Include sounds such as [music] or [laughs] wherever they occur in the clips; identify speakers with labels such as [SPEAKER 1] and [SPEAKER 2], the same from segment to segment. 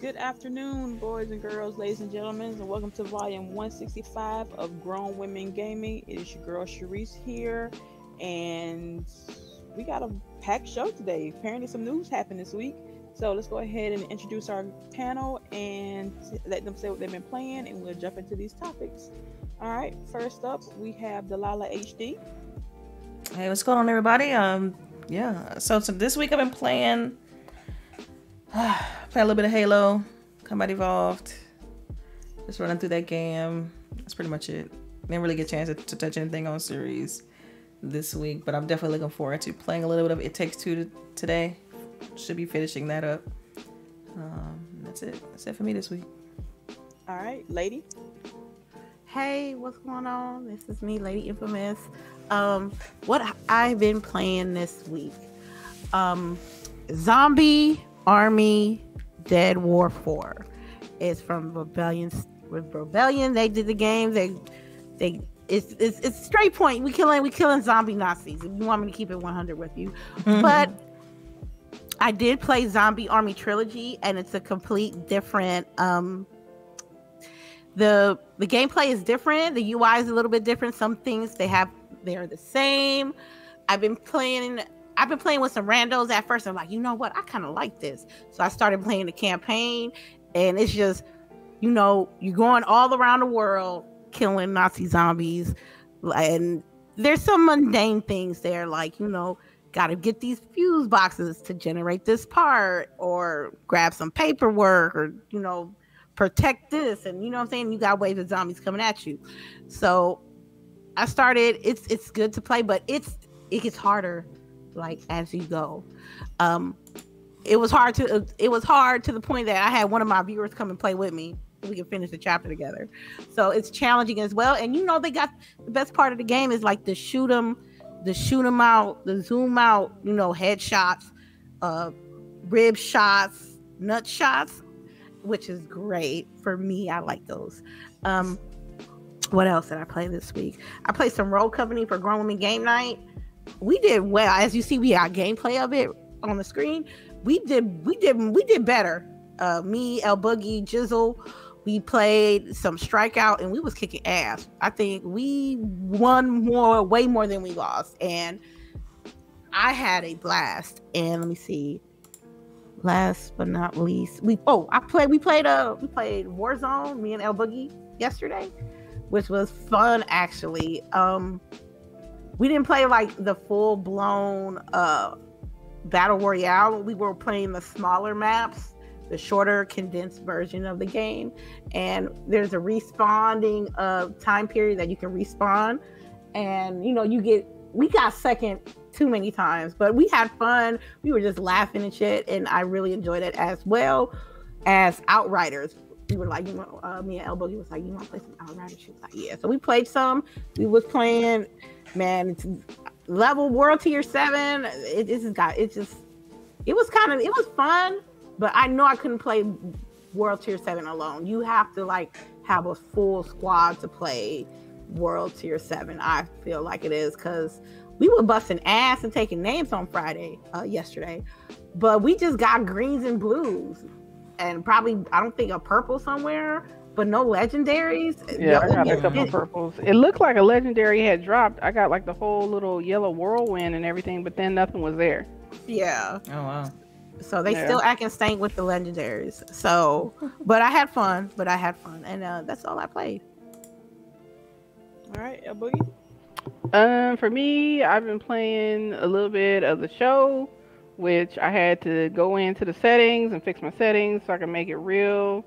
[SPEAKER 1] Good afternoon, boys and girls, ladies and gentlemen, and welcome to volume 165 of Grown Women Gaming. It is your girl Sharice here, and we got a packed show today. Apparently, some news happened this week. So let's go ahead and introduce our panel and let them say what they've been playing, and we'll jump into these topics. All right, first up, we have Delilah HD.
[SPEAKER 2] Hey, what's going on, everybody? Um, yeah. So, so this week I've been playing, uh, [sighs] playing a little bit of Halo, Combat Evolved. Just running through that game. That's pretty much it. Didn't really get a chance to, to touch anything on series this week, but I'm definitely looking forward to playing a little bit of It Takes Two to, today. Should be finishing that up. Um, that's it. That's it for me this week.
[SPEAKER 1] All right, lady.
[SPEAKER 3] Hey, what's going on? This is me, Lady Infamous. Um, what I've been playing this week. Um, Zombie Army Dead War 4 is from Rebellion with Rebellion. They did the game. They they it's it's, it's straight point. We killing we killing zombie Nazis. If you want me to keep it 100 with you. Mm-hmm. But I did play Zombie Army Trilogy and it's a complete different um the the gameplay is different the ui is a little bit different some things they have they're the same. I've been playing i've been playing with some randos at first. I'm like you know what? I kind of like this. So i started playing the campaign and it's just you know you're going all around the world killing nazi zombies and there's some mundane things there like you know got to get these fuse boxes to generate this part or grab some paperwork or you know protect this and you know what I'm saying? You got waves of zombies coming at you. So I started it's it's good to play but it's it gets harder like as you go um it was hard to it was hard to the point that I had one of my viewers come and play with me so we can finish the chapter together so it's challenging as well and you know they got the best part of the game is like the shoot them the shoot them out the zoom out you know headshots uh rib shots nut shots which is great for me. I like those. Um, what else did I play this week? I played some Rogue Company for Grown Women Game Night. We did well. As you see, we got gameplay of it on the screen. We did we did we did better. Uh, me, El Boogie, Jizzle, we played some strikeout and we was kicking ass. I think we won more, way more than we lost, and I had a blast. And let me see, last but not least, we oh I played we played uh we played Warzone, me and El Boogie yesterday, which was fun actually. Um we didn't play like the full blown uh battle royale. We were playing the smaller maps, the shorter condensed version of the game. And there's a respawning uh time period that you can respawn. And you know, you get we got second too many times, but we had fun. We were just laughing and shit, and I really enjoyed it as well as Outriders. We were like, you know, uh, me and El Boogie was like, you want to play some Outriders? She was like, yeah. So we played some. We was playing, man. It's level world tier seven. It, it just got. It just. It was kind of. It was fun, but I know I couldn't play world tier seven alone. You have to like have a full squad to play world tier seven. I feel like it is because we were busting ass and taking names on Friday, uh, yesterday, but we just got greens and blues, and probably I don't think a purple somewhere, but no legendaries.
[SPEAKER 4] Yeah, I got a couple of purples. It looked like a legendary had dropped. I got like the whole little yellow whirlwind and everything, but then nothing was there.
[SPEAKER 3] Yeah.
[SPEAKER 2] Oh wow.
[SPEAKER 3] So they yeah. still acting stank with the legendaries. So, but I had fun. But I had fun, and uh, that's all I played.
[SPEAKER 1] All right, a boogie.
[SPEAKER 4] Um, for me, I've been playing a little bit of the show, which I had to go into the settings and fix my settings so I can make it real,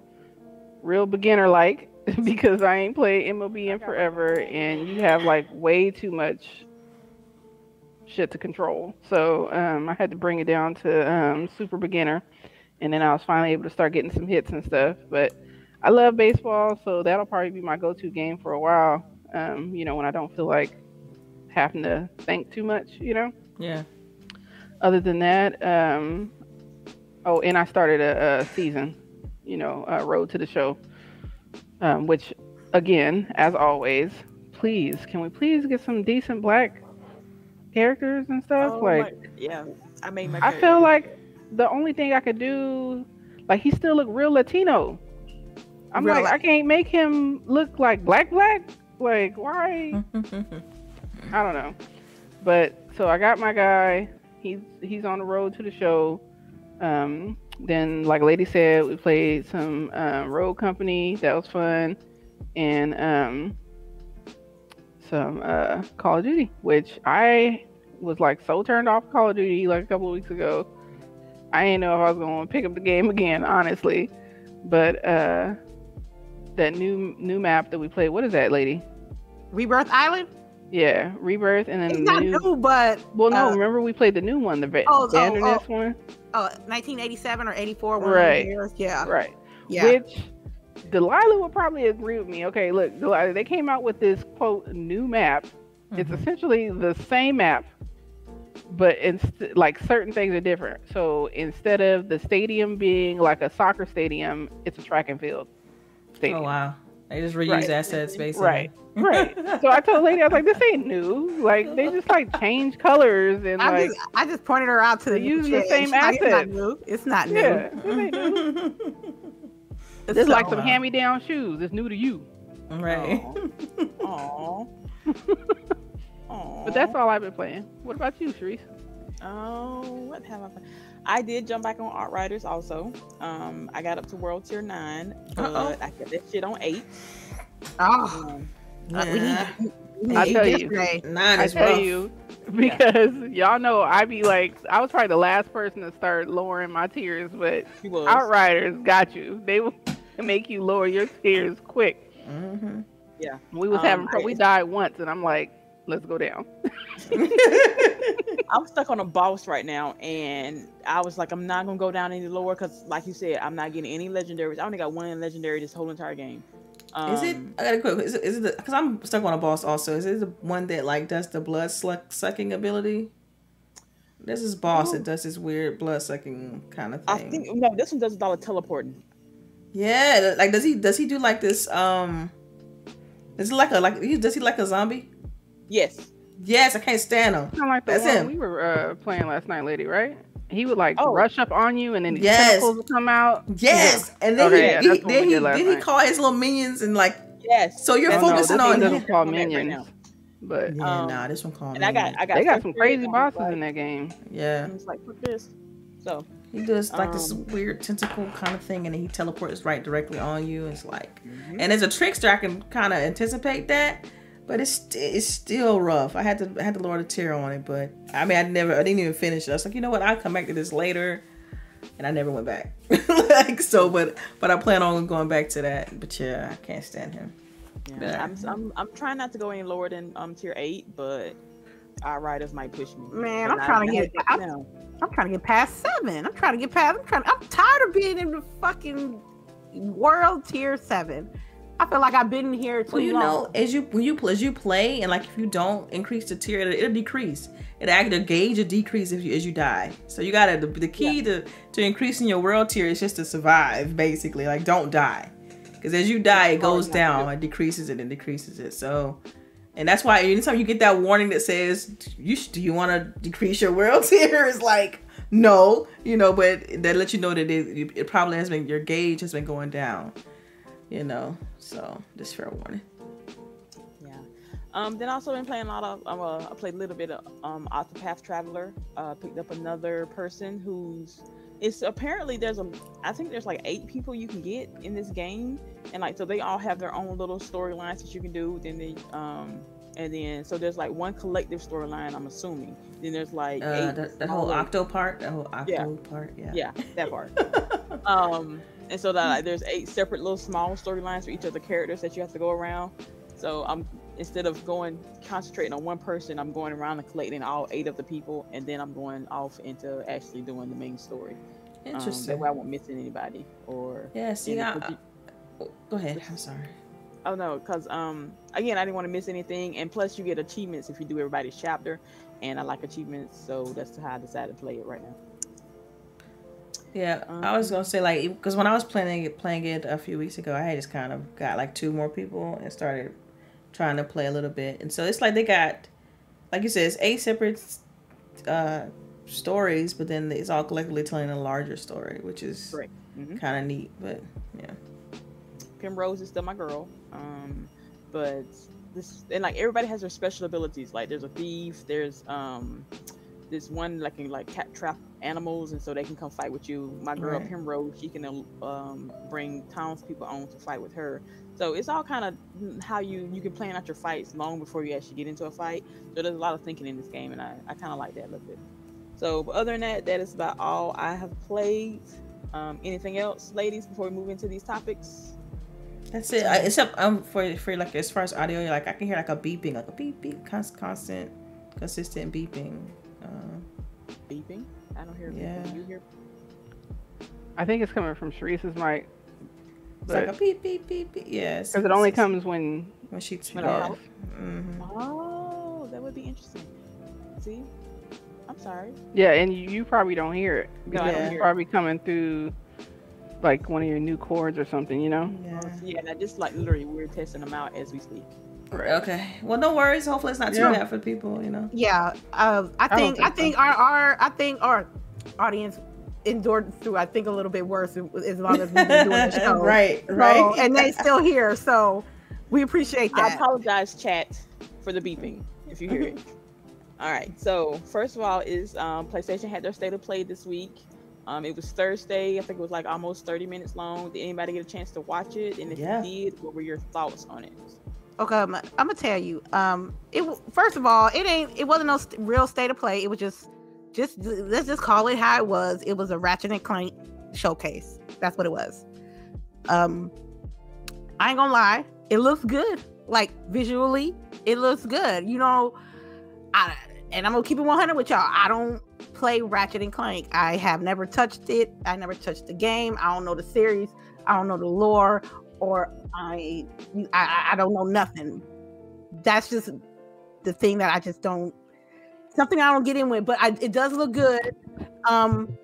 [SPEAKER 4] real beginner like [laughs] because I ain't played MLB in forever, and you have like way too much shit to control. So um, I had to bring it down to um, super beginner, and then I was finally able to start getting some hits and stuff. But I love baseball, so that'll probably be my go-to game for a while. Um, you know, when I don't feel like having to think too much, you know?
[SPEAKER 2] Yeah.
[SPEAKER 4] Other than that, um, oh, and I started a, a season, you know, uh, Road to the Show, um, which, again, as always, please, can we please get some decent black characters and stuff?
[SPEAKER 1] Oh,
[SPEAKER 4] like,
[SPEAKER 1] my, yeah, I made my.
[SPEAKER 4] I feel like the only thing I could do. Like he still look real Latino. I'm
[SPEAKER 3] Real
[SPEAKER 4] like, I can't make him look like black black. Like why? [laughs] I don't know. But so I got my guy. He's he's on the road to the show. Um, then, like Lady said, we played some um, Rogue Company. That was fun, and um, some uh, Call of Duty, which I was like so turned off Call of Duty like a couple of weeks ago. I didn't know if I was going to pick up the game again, honestly. But uh, that new new map that we played, what is that, Lady?
[SPEAKER 3] Rebirth Island.
[SPEAKER 4] Yeah, Rebirth, and then
[SPEAKER 3] It's
[SPEAKER 4] the
[SPEAKER 3] not
[SPEAKER 4] new.
[SPEAKER 3] new, but
[SPEAKER 4] Well, no,
[SPEAKER 3] uh,
[SPEAKER 4] remember we played the new one, the Va-
[SPEAKER 3] Oh, oh,
[SPEAKER 4] Verdansk
[SPEAKER 3] oh.
[SPEAKER 4] one,
[SPEAKER 3] uh, 1987 or 84. one of
[SPEAKER 4] Right.
[SPEAKER 3] the years. Yeah.
[SPEAKER 4] right?
[SPEAKER 3] Yeah.
[SPEAKER 4] Which Delilah would probably agree with me. Okay, look, Delilah, they came out with this quote new map. It's
[SPEAKER 2] Mhm.
[SPEAKER 4] essentially the same map, but inst- like certain things are different. So instead of the stadium being like a soccer stadium, it's a track and field stadium.
[SPEAKER 2] Oh wow. They just reuse
[SPEAKER 4] Right.
[SPEAKER 2] assets basically.
[SPEAKER 4] Right. Right. So I told the Lady, I was like, this ain't new. Like they just like change colors and
[SPEAKER 3] I
[SPEAKER 4] like
[SPEAKER 3] just I just pointed her out to the
[SPEAKER 4] They're using the
[SPEAKER 3] change.
[SPEAKER 4] same
[SPEAKER 3] asset. like, It's not new. It's not new.
[SPEAKER 4] yeah, this ain't new. [laughs] This is like some hand me down shoes. It's new to you.
[SPEAKER 2] right.
[SPEAKER 1] Aw. [laughs]
[SPEAKER 4] But that's all I've been playing. What about you, Sharice?
[SPEAKER 1] Oh, what have I? played? I did jump back on Outriders also. Um, I got up to World Tier Nine, but
[SPEAKER 2] Uh-oh.
[SPEAKER 1] I got that shit on eight.
[SPEAKER 3] Oh,
[SPEAKER 1] Um,
[SPEAKER 3] uh, we need, we need
[SPEAKER 4] I tell you.
[SPEAKER 3] yesterday.
[SPEAKER 2] Nine
[SPEAKER 4] I tell
[SPEAKER 2] rough.
[SPEAKER 4] you, because y'all know I be like, I was probably the last person to start lowering my tiers, but
[SPEAKER 1] she was.
[SPEAKER 4] Outriders got you. They will [laughs] make you lower your tiers quick.
[SPEAKER 2] Mhm.
[SPEAKER 4] Yeah, we was
[SPEAKER 1] Um,
[SPEAKER 4] having,
[SPEAKER 1] I-
[SPEAKER 4] we died once, and I'm like, let's go down.
[SPEAKER 1] I'm stuck on a boss right now, and I was like, I'm not gonna go down any lower because, like you said, I'm not getting any legendaries. I only got one legendary this whole entire game. Um,
[SPEAKER 2] Is it? I gotta quick. Is it? Is it? Because I'm stuck on a boss. Also, is it the one that like does the blood suck, sucking ability? This is boss that does this weird blood sucking kind of thing.
[SPEAKER 1] I think no, this one does a lot of teleporting.
[SPEAKER 2] Yeah, like does he? Does he do like this? Um, is it like a like? he- Does he like a zombie?
[SPEAKER 1] Yes.
[SPEAKER 2] Yes, I can't stand him.
[SPEAKER 4] Kind of like the
[SPEAKER 2] That's
[SPEAKER 4] one
[SPEAKER 2] him.
[SPEAKER 4] we were uh, playing last night, lady, right? He would like
[SPEAKER 1] Oh.
[SPEAKER 4] rush up on you, and then the
[SPEAKER 2] Yes.
[SPEAKER 4] tentacles would come out.
[SPEAKER 2] Yes, and then
[SPEAKER 4] Okay,
[SPEAKER 2] he,
[SPEAKER 4] yeah,
[SPEAKER 2] he then he
[SPEAKER 4] did
[SPEAKER 2] then he call his little minions and like.
[SPEAKER 1] Yes.
[SPEAKER 2] So you're
[SPEAKER 4] Oh, no,
[SPEAKER 2] focusing
[SPEAKER 4] this
[SPEAKER 2] on
[SPEAKER 4] one
[SPEAKER 2] him.
[SPEAKER 4] doesn't call
[SPEAKER 1] I'm right
[SPEAKER 4] minions,
[SPEAKER 1] now.
[SPEAKER 4] but
[SPEAKER 2] Yeah,
[SPEAKER 1] Um,
[SPEAKER 2] nah, this one called
[SPEAKER 1] And I got,
[SPEAKER 2] minions.
[SPEAKER 1] I got.
[SPEAKER 4] they got some crazy bosses
[SPEAKER 1] like,
[SPEAKER 4] in that game.
[SPEAKER 2] Yeah,
[SPEAKER 1] and It's like fuck this. So
[SPEAKER 2] he does like this
[SPEAKER 1] Um,
[SPEAKER 2] weird tentacle kind of thing, and then he teleports right directly on you. It's like,
[SPEAKER 1] mhm.
[SPEAKER 2] and as a trickster, I can kind of anticipate that, but it's st- it's still rough. I had to I had to lower the tier on it, but I mean, I never, I didn't even finish it. I was like, you know what, I'll come back to this later, and I never went back. [laughs] like so, but but I plan on going back to that. But yeah, I can't stand him.
[SPEAKER 1] yeah.
[SPEAKER 2] Yeah.
[SPEAKER 1] I'm, I'm I'm trying not to go any lower than um tier eight, but Outriders might push me.
[SPEAKER 3] Man, I'm trying to get- I'm- I'm trying to get past seven. I'm trying to get past. I'm trying. I'm tired of being in the fucking world tier seven. I feel like I've been here too
[SPEAKER 2] Well, you
[SPEAKER 3] long.
[SPEAKER 2] know, as you when you play, as you play, and like if you don't increase the tier, it'll, it'll decrease. It actually gauge a decrease if you as you die. So you gotta the, the key to to increasing your world tier is just to survive, basically. Like don't die, because as you die, it
[SPEAKER 1] oh,
[SPEAKER 2] goes
[SPEAKER 1] not to
[SPEAKER 2] down, it decreases it and decreases it. So, and that's why anytime you get that warning that says you do you want to decrease your world [laughs] tier, it's like no, you know, but that lets you know that it, it probably has been your gauge has been going down, you know. So just fair warning.
[SPEAKER 1] Yeah. Um, then I also been playing a lot of. Um, uh, I played a little bit of um, Octopath Traveler. Uh, picked up another person who's. It's apparently there's a. I think there's like eight people you can get in this game, and like so they all have their own little storylines that you can do. Then they um. And then, so there's like one collective storyline. I'm assuming. Then there's like
[SPEAKER 2] Uh,
[SPEAKER 1] eight
[SPEAKER 2] that, that whole octo part, that whole octo
[SPEAKER 1] Yeah.
[SPEAKER 2] part, yeah.
[SPEAKER 1] Yeah, that part. [laughs] um and so that like, there's eight separate little small storylines for each of the characters that you have to go around so i'm instead of going concentrating on one person i'm going around and collecting all eight of the people and then i'm going off into actually doing the main story um,
[SPEAKER 2] Interesting.
[SPEAKER 1] that way i won't miss anybody or
[SPEAKER 2] yeah, see, I, I- go ahead. I'm sorry.
[SPEAKER 1] oh no because um again i didn't want to miss anything and plus you get achievements if you do everybody's chapter and i like achievements so that's how i decided to play it right now
[SPEAKER 2] Yeah, I was gonna say like because when I was playing it, playing it a few weeks ago, I had just kind of got like two more people and started trying to play a little bit, and so it's like they got, like you said, it's eight separate uh, stories, but then it's all collectively telling a larger story, which is.
[SPEAKER 1] Mhm.
[SPEAKER 2] kind of neat. But yeah,
[SPEAKER 1] Primrose is still my girl. Um, but this and like everybody has their special abilities. Like there's a thief. There's um this one like like cat trap animals, and so they can come fight with you. My girl
[SPEAKER 2] Right.
[SPEAKER 1] Primrose, she can um bring townspeople on to fight with her. So it's all kind of how you you can plan out your fights long before you actually get into a fight. So there's a lot of thinking in this game, and I I kind of like that a little bit. So but other than that, that is about all I have played. Um, anything else, ladies, before we move into these topics?
[SPEAKER 2] that's it. I, except um for for like as far as audio, like I can hear like a beeping, like a beep beep, const, constant, consistent beeping. Uh,
[SPEAKER 1] beeping. I don't hear
[SPEAKER 2] Yeah.
[SPEAKER 1] beeping. You hear?
[SPEAKER 4] I think it's coming from Sharice's mic.
[SPEAKER 2] it's like a beep beep beep beep. Yes,
[SPEAKER 4] because it only comes when
[SPEAKER 2] when she
[SPEAKER 1] When
[SPEAKER 2] yeah.
[SPEAKER 1] I'm out.
[SPEAKER 2] hmm
[SPEAKER 1] Oh, that would be interesting. See, I'm sorry.
[SPEAKER 4] yeah, and you, you probably don't hear it.
[SPEAKER 1] No, I
[SPEAKER 2] Yeah.
[SPEAKER 4] It's probably coming through like one of your new cords or something, you know?
[SPEAKER 2] Yeah.
[SPEAKER 1] Yeah, and I just like literally we're testing them out as we speak.
[SPEAKER 2] Okay. Well, no worries. Hopefully, it's not too
[SPEAKER 4] Yeah.
[SPEAKER 2] bad for people. You know.
[SPEAKER 3] Yeah, um, I
[SPEAKER 4] I
[SPEAKER 3] think I
[SPEAKER 4] think
[SPEAKER 3] think
[SPEAKER 4] so.
[SPEAKER 3] our our I think our audience endured through I think a little bit worse as long as we've been doing the [laughs] show.
[SPEAKER 2] right.
[SPEAKER 3] So,
[SPEAKER 2] Right.
[SPEAKER 3] and they still here, so we appreciate that.
[SPEAKER 1] I apologize, chat, for the beeping if you hear it. [laughs] All right. So first of all, is um, PlayStation had their state of play this week. Um, it was Thursday. I think it was like almost 30 minutes long. Did anybody get a chance to watch it? And if
[SPEAKER 2] Yeah.
[SPEAKER 1] you did, what were your thoughts on it?
[SPEAKER 3] Okay, I'm, gonna tell you. Um, it first of all, it ain't. It wasn't no st- real state of play. It was just, just let's just call it how it was. It was a Ratchet and Clank showcase. That's what it was. Um, I ain't gonna lie. It looks good. Like visually, it looks good. You know, I and I'm gonna keep it 100 with y'all. I don't play Ratchet and Clank. I have never touched it. I never touched the game. I don't know the series. I don't know the lore, or I I, I don't know nothing. That's just the thing that I just don't something I don't get in with. But I, it does look good. Um,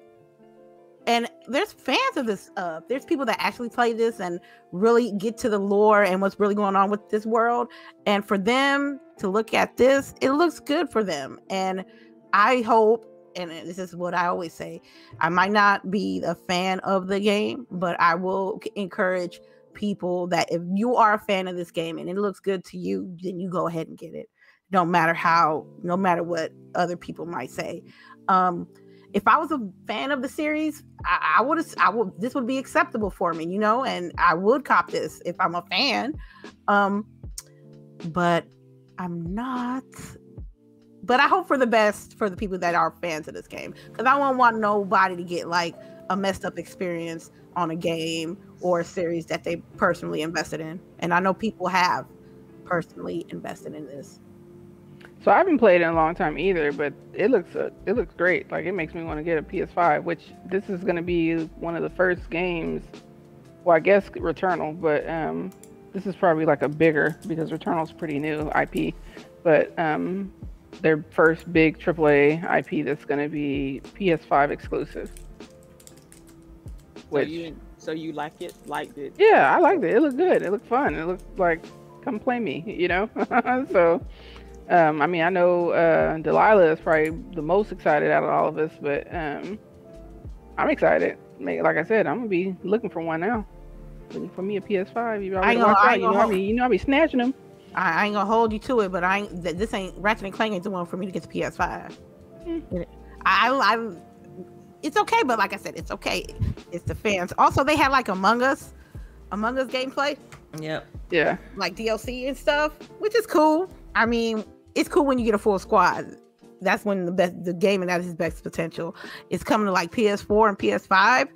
[SPEAKER 3] and there's fans of this. Uh, there's people that actually play this and really get to the lore and what's really going on with this world. And for them to look at this, it looks good for them. And I hope. And this is what I always say. I might not be a fan of the game, but I will encourage people that if you are a fan of this game and it looks good to you, then you go ahead and get it. No matter how, no matter what other people might say. Um, if I was a fan of the series, I, I would I would, this would be acceptable for me, you know, and I would cop this if I'm a fan. Um, but I'm not. But I hope for the best for the people that are fans of this game because I don't want nobody to get like a messed up experience on a game or a series that they personally invested in. And I know people have personally invested in this.
[SPEAKER 4] So I haven't played in a long time either, but it looks uh, it looks great. Like it makes me want to get a PS5, which this is going to be one of the first games. Well, I guess Returnal, but um, this is probably like a bigger because Returnal's pretty new IP, but um, their first big AAA IP that's going to be PS5 exclusive.
[SPEAKER 1] So you, so you like it? Liked it?
[SPEAKER 4] yeah, I liked it. It looked good. It looked fun. It looked like come play me, you know. [laughs] so, um, I mean, I know uh, Delilah is probably the most excited out of all of us, but um, I'm excited. Like I said, I'm gonna be looking for one now. Looking for me a PS5. You
[SPEAKER 3] I
[SPEAKER 4] already
[SPEAKER 3] ain't gonna- I
[SPEAKER 4] out.
[SPEAKER 3] ain't
[SPEAKER 4] You know,
[SPEAKER 3] gonna
[SPEAKER 4] I be, you know, I be snatching them.
[SPEAKER 3] I, I ain't gonna hold you to it, but I ain't, this ain't Ratchet and Clank ain't the one for me to get the PS5.
[SPEAKER 4] Mm.
[SPEAKER 3] I, I, I- it's okay, but like I said, it's okay. It's the fans. Also, they had like Among Us, Among Us gameplay,
[SPEAKER 2] Yep.
[SPEAKER 4] Yeah,
[SPEAKER 3] like DLC and stuff, which is cool. I mean, it's cool when you get a full squad. That's when the best, the game and that is its best potential. It's coming to like PS4 and PS5.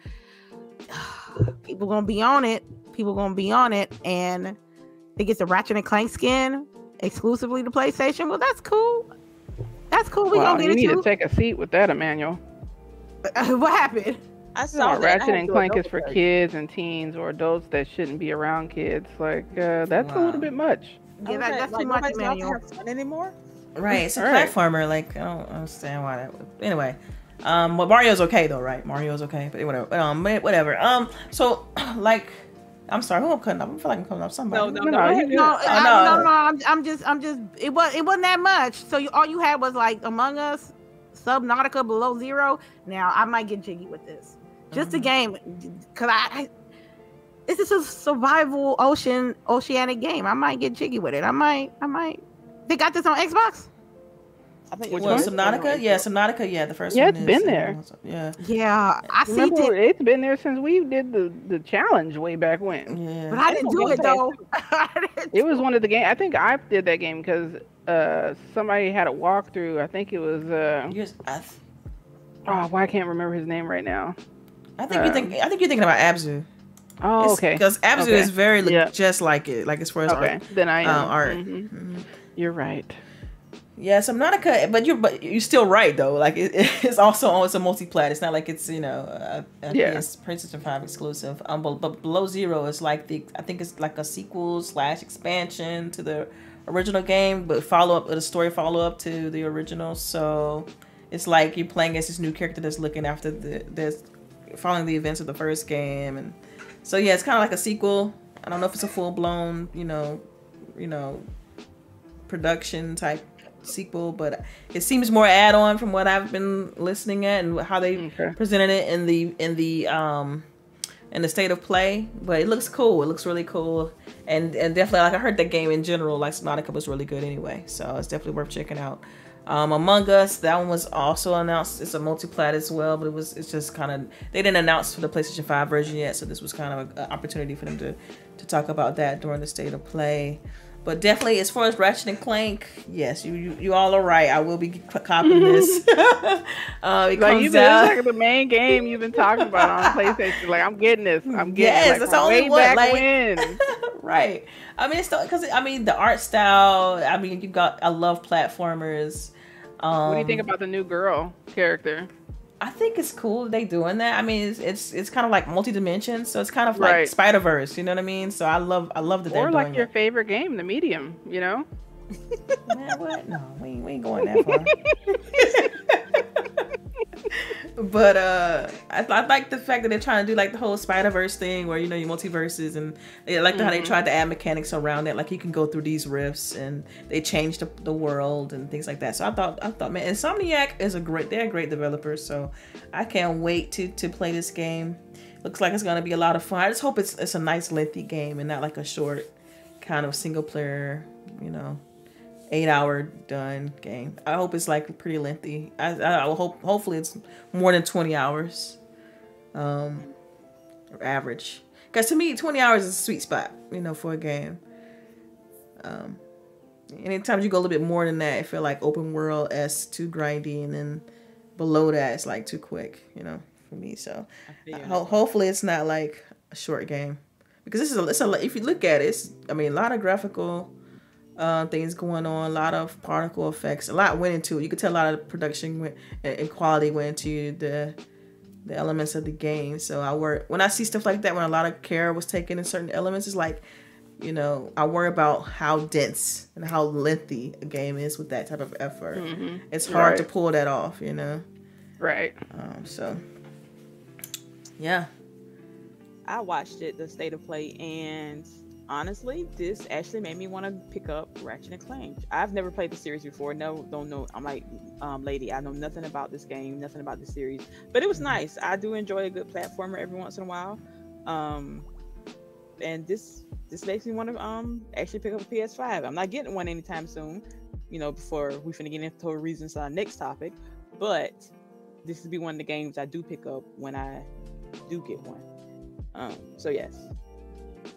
[SPEAKER 3] [sighs] People gonna be on it. People gonna be on it, and they get the Ratchet and Clank skin exclusively to PlayStation. Well, that's cool. That's cool. We
[SPEAKER 4] wow,
[SPEAKER 3] gonna get
[SPEAKER 4] you
[SPEAKER 3] get
[SPEAKER 4] need
[SPEAKER 3] it
[SPEAKER 4] to take a seat with that, Emmanuel. [laughs]
[SPEAKER 3] what happened?
[SPEAKER 1] I
[SPEAKER 4] No,
[SPEAKER 1] saw that. I
[SPEAKER 4] Ratchet
[SPEAKER 1] had
[SPEAKER 4] and Clank is for kids and teens or adults that shouldn't be around kids. Like uh, that's a little bit much.
[SPEAKER 3] Yeah,
[SPEAKER 1] I was
[SPEAKER 3] that, that's
[SPEAKER 1] like,
[SPEAKER 3] too much,
[SPEAKER 1] nobody's allowed to have fun anymore.
[SPEAKER 2] Right. It's a
[SPEAKER 4] Right.
[SPEAKER 2] platformer. Like I don't understand why that would. Anyway. Um, but Mario's okay though, right? Mario's okay, but whatever. Um, but whatever. Um, so [clears throat] like, I'm sorry, who I'm cutting up? I feel like I'm cutting up somebody.
[SPEAKER 1] No, no,
[SPEAKER 4] No,
[SPEAKER 1] no.
[SPEAKER 4] no,
[SPEAKER 1] go
[SPEAKER 4] you
[SPEAKER 3] No,
[SPEAKER 2] I
[SPEAKER 3] I,
[SPEAKER 2] know.
[SPEAKER 3] no, no. I'm, I'm just, I'm just. It was, it wasn't that much. So you, all you had was like Among Us, Subnautica Below Zero. Now I might get jiggy with this. Just a
[SPEAKER 2] Mhm.
[SPEAKER 3] game, cause I, I it's just a survival ocean oceanic game. I might get jiggy with it. I might, I might. They got this on Xbox.
[SPEAKER 1] I think
[SPEAKER 4] Which
[SPEAKER 2] Well,
[SPEAKER 4] one?
[SPEAKER 2] Subnautica, yeah, Subnautica, yeah, the first
[SPEAKER 4] Yeah,
[SPEAKER 2] one.
[SPEAKER 4] it's
[SPEAKER 2] is-
[SPEAKER 4] been there.
[SPEAKER 2] Yeah,
[SPEAKER 3] Yeah, I see
[SPEAKER 4] Remember,
[SPEAKER 3] it,
[SPEAKER 4] it's been there since we did the, the challenge way back when.
[SPEAKER 2] yeah.
[SPEAKER 3] but I didn't do it though. [laughs]
[SPEAKER 4] It was one of the game. I think I did that game because uh, somebody had a walkthrough. I think it was. Uh,
[SPEAKER 2] Yours- I, th-
[SPEAKER 4] oh, why I can't remember his name right now.
[SPEAKER 2] I think you think I think you're thinking about Abzu.
[SPEAKER 4] Oh, okay.
[SPEAKER 2] Because Abzu
[SPEAKER 4] Okay.
[SPEAKER 2] is very li-
[SPEAKER 4] Yeah.
[SPEAKER 2] just like it, like as far as
[SPEAKER 4] Okay,
[SPEAKER 2] art.
[SPEAKER 4] then I
[SPEAKER 2] uh,
[SPEAKER 4] am.
[SPEAKER 2] art.
[SPEAKER 4] Mhm.
[SPEAKER 2] Mhm.
[SPEAKER 4] You're right.
[SPEAKER 2] Yeah, Subnautica, but you're but you're still right though. Like it, [laughs] it's also it's a multi-plat. It's not like it's you know a, a
[SPEAKER 4] Yeah.
[SPEAKER 2] PS PlayStation Five exclusive. Um, but, but Below Zero is like the I think it's like a sequel slash expansion to the original game, but follow up a story follow up to the original. So it's like you're playing as this new character that's looking after the that's following the events of the first game, and so yeah, it's kind of like a sequel. I don't know if it's a full blown you know you know production type sequel, but it seems more add on from what I've been listening at and how they
[SPEAKER 4] Okay.
[SPEAKER 2] presented it in the in the um in the state of play. But it looks cool. It looks really cool, and and definitely like I heard that game in general, like Subnautica was really good anyway. So it's definitely worth checking out. Um, Among Us, that one was also announced. It's a multi-plat as well, but it was it's just kind of they didn't announce for the PlayStation 5 version yet, so this was kind of an opportunity for them to to talk about that during the state of play. But definitely, as far as Ratchet and Clank, yes, you you, you all are right. I will be copying this. [laughs] uh, it
[SPEAKER 4] Like
[SPEAKER 2] comes
[SPEAKER 4] you've been
[SPEAKER 2] out-
[SPEAKER 4] like the main game you've been talking about on [laughs] PlayStation. Like I'm getting this. I'm getting
[SPEAKER 2] Yes,
[SPEAKER 4] it. Like,
[SPEAKER 2] that's only
[SPEAKER 4] way
[SPEAKER 2] one,
[SPEAKER 4] back
[SPEAKER 2] like-
[SPEAKER 4] when. [laughs]
[SPEAKER 2] right. I mean, it's because I mean the art style. I mean, you got. I love platformers. Um,
[SPEAKER 4] What do you think about the new girl character?
[SPEAKER 2] I think it's cool they doing that. I mean, it's it's, it's kind of like multi dimensions, so it's kind of like
[SPEAKER 4] Right.
[SPEAKER 2] Spider Verse. You know what I mean? So I love I love that they're
[SPEAKER 4] Or like your
[SPEAKER 2] it.
[SPEAKER 4] favorite game, the medium. You know. [laughs]
[SPEAKER 2] Man, what? No, we we ain't going that far. [laughs] [laughs] but uh, I, I like the fact that they're trying to do like the whole Spider Verse thing, where you know your multiverses, and I like how they tried to add mechanics around it. Like you can go through these rifts, and they changed the, the world and things like that. So I thought, I thought, man, Insomniac is a great, they're a great developer. So I can't wait to to play this game. Looks like it's gonna be a lot of fun. I just hope it's it's a nice lengthy game and not like a short kind of single player, you know eight hour done game. I hope it's like pretty lengthy. I I will hope hopefully it's more than twenty hours, um, average. Because to me, twenty hours is a sweet spot, you know, for a game. Um, anytime you go a little bit more than that, I feel like open world s too grindy, and then below that it's like too quick, you know, for me. So ho- hopefully it's not like a short game because this is a, it's a if you look at it, it's I mean a lot of graphical uh, things going on, a lot of particle effects, a lot went into it. You could tell a lot of production went, and and quality went into the the elements of the game. So I worry when I see stuff like that, when a lot of care was taken in certain elements, it's like, you know, I worry about how dense and how lengthy a game is with that type of effort. It's hard to pull that off, you know.
[SPEAKER 4] Right.
[SPEAKER 2] Um, so yeah,
[SPEAKER 1] I watched it, the state of play, and honestly, this actually made me want to pick up Ratchet and Clank. I've never played the series before. No, don't know. I'm like, um, lady, I know nothing about this game, nothing about the series, but it was nice. I do enjoy a good platformer every once in a while. Um, and this this makes me want to um actually pick up a PS5. I'm not getting one anytime soon. You know, before we finna get into a reasons our next topic, but this would be one of the games I do pick up when I do get one. Um, so yes,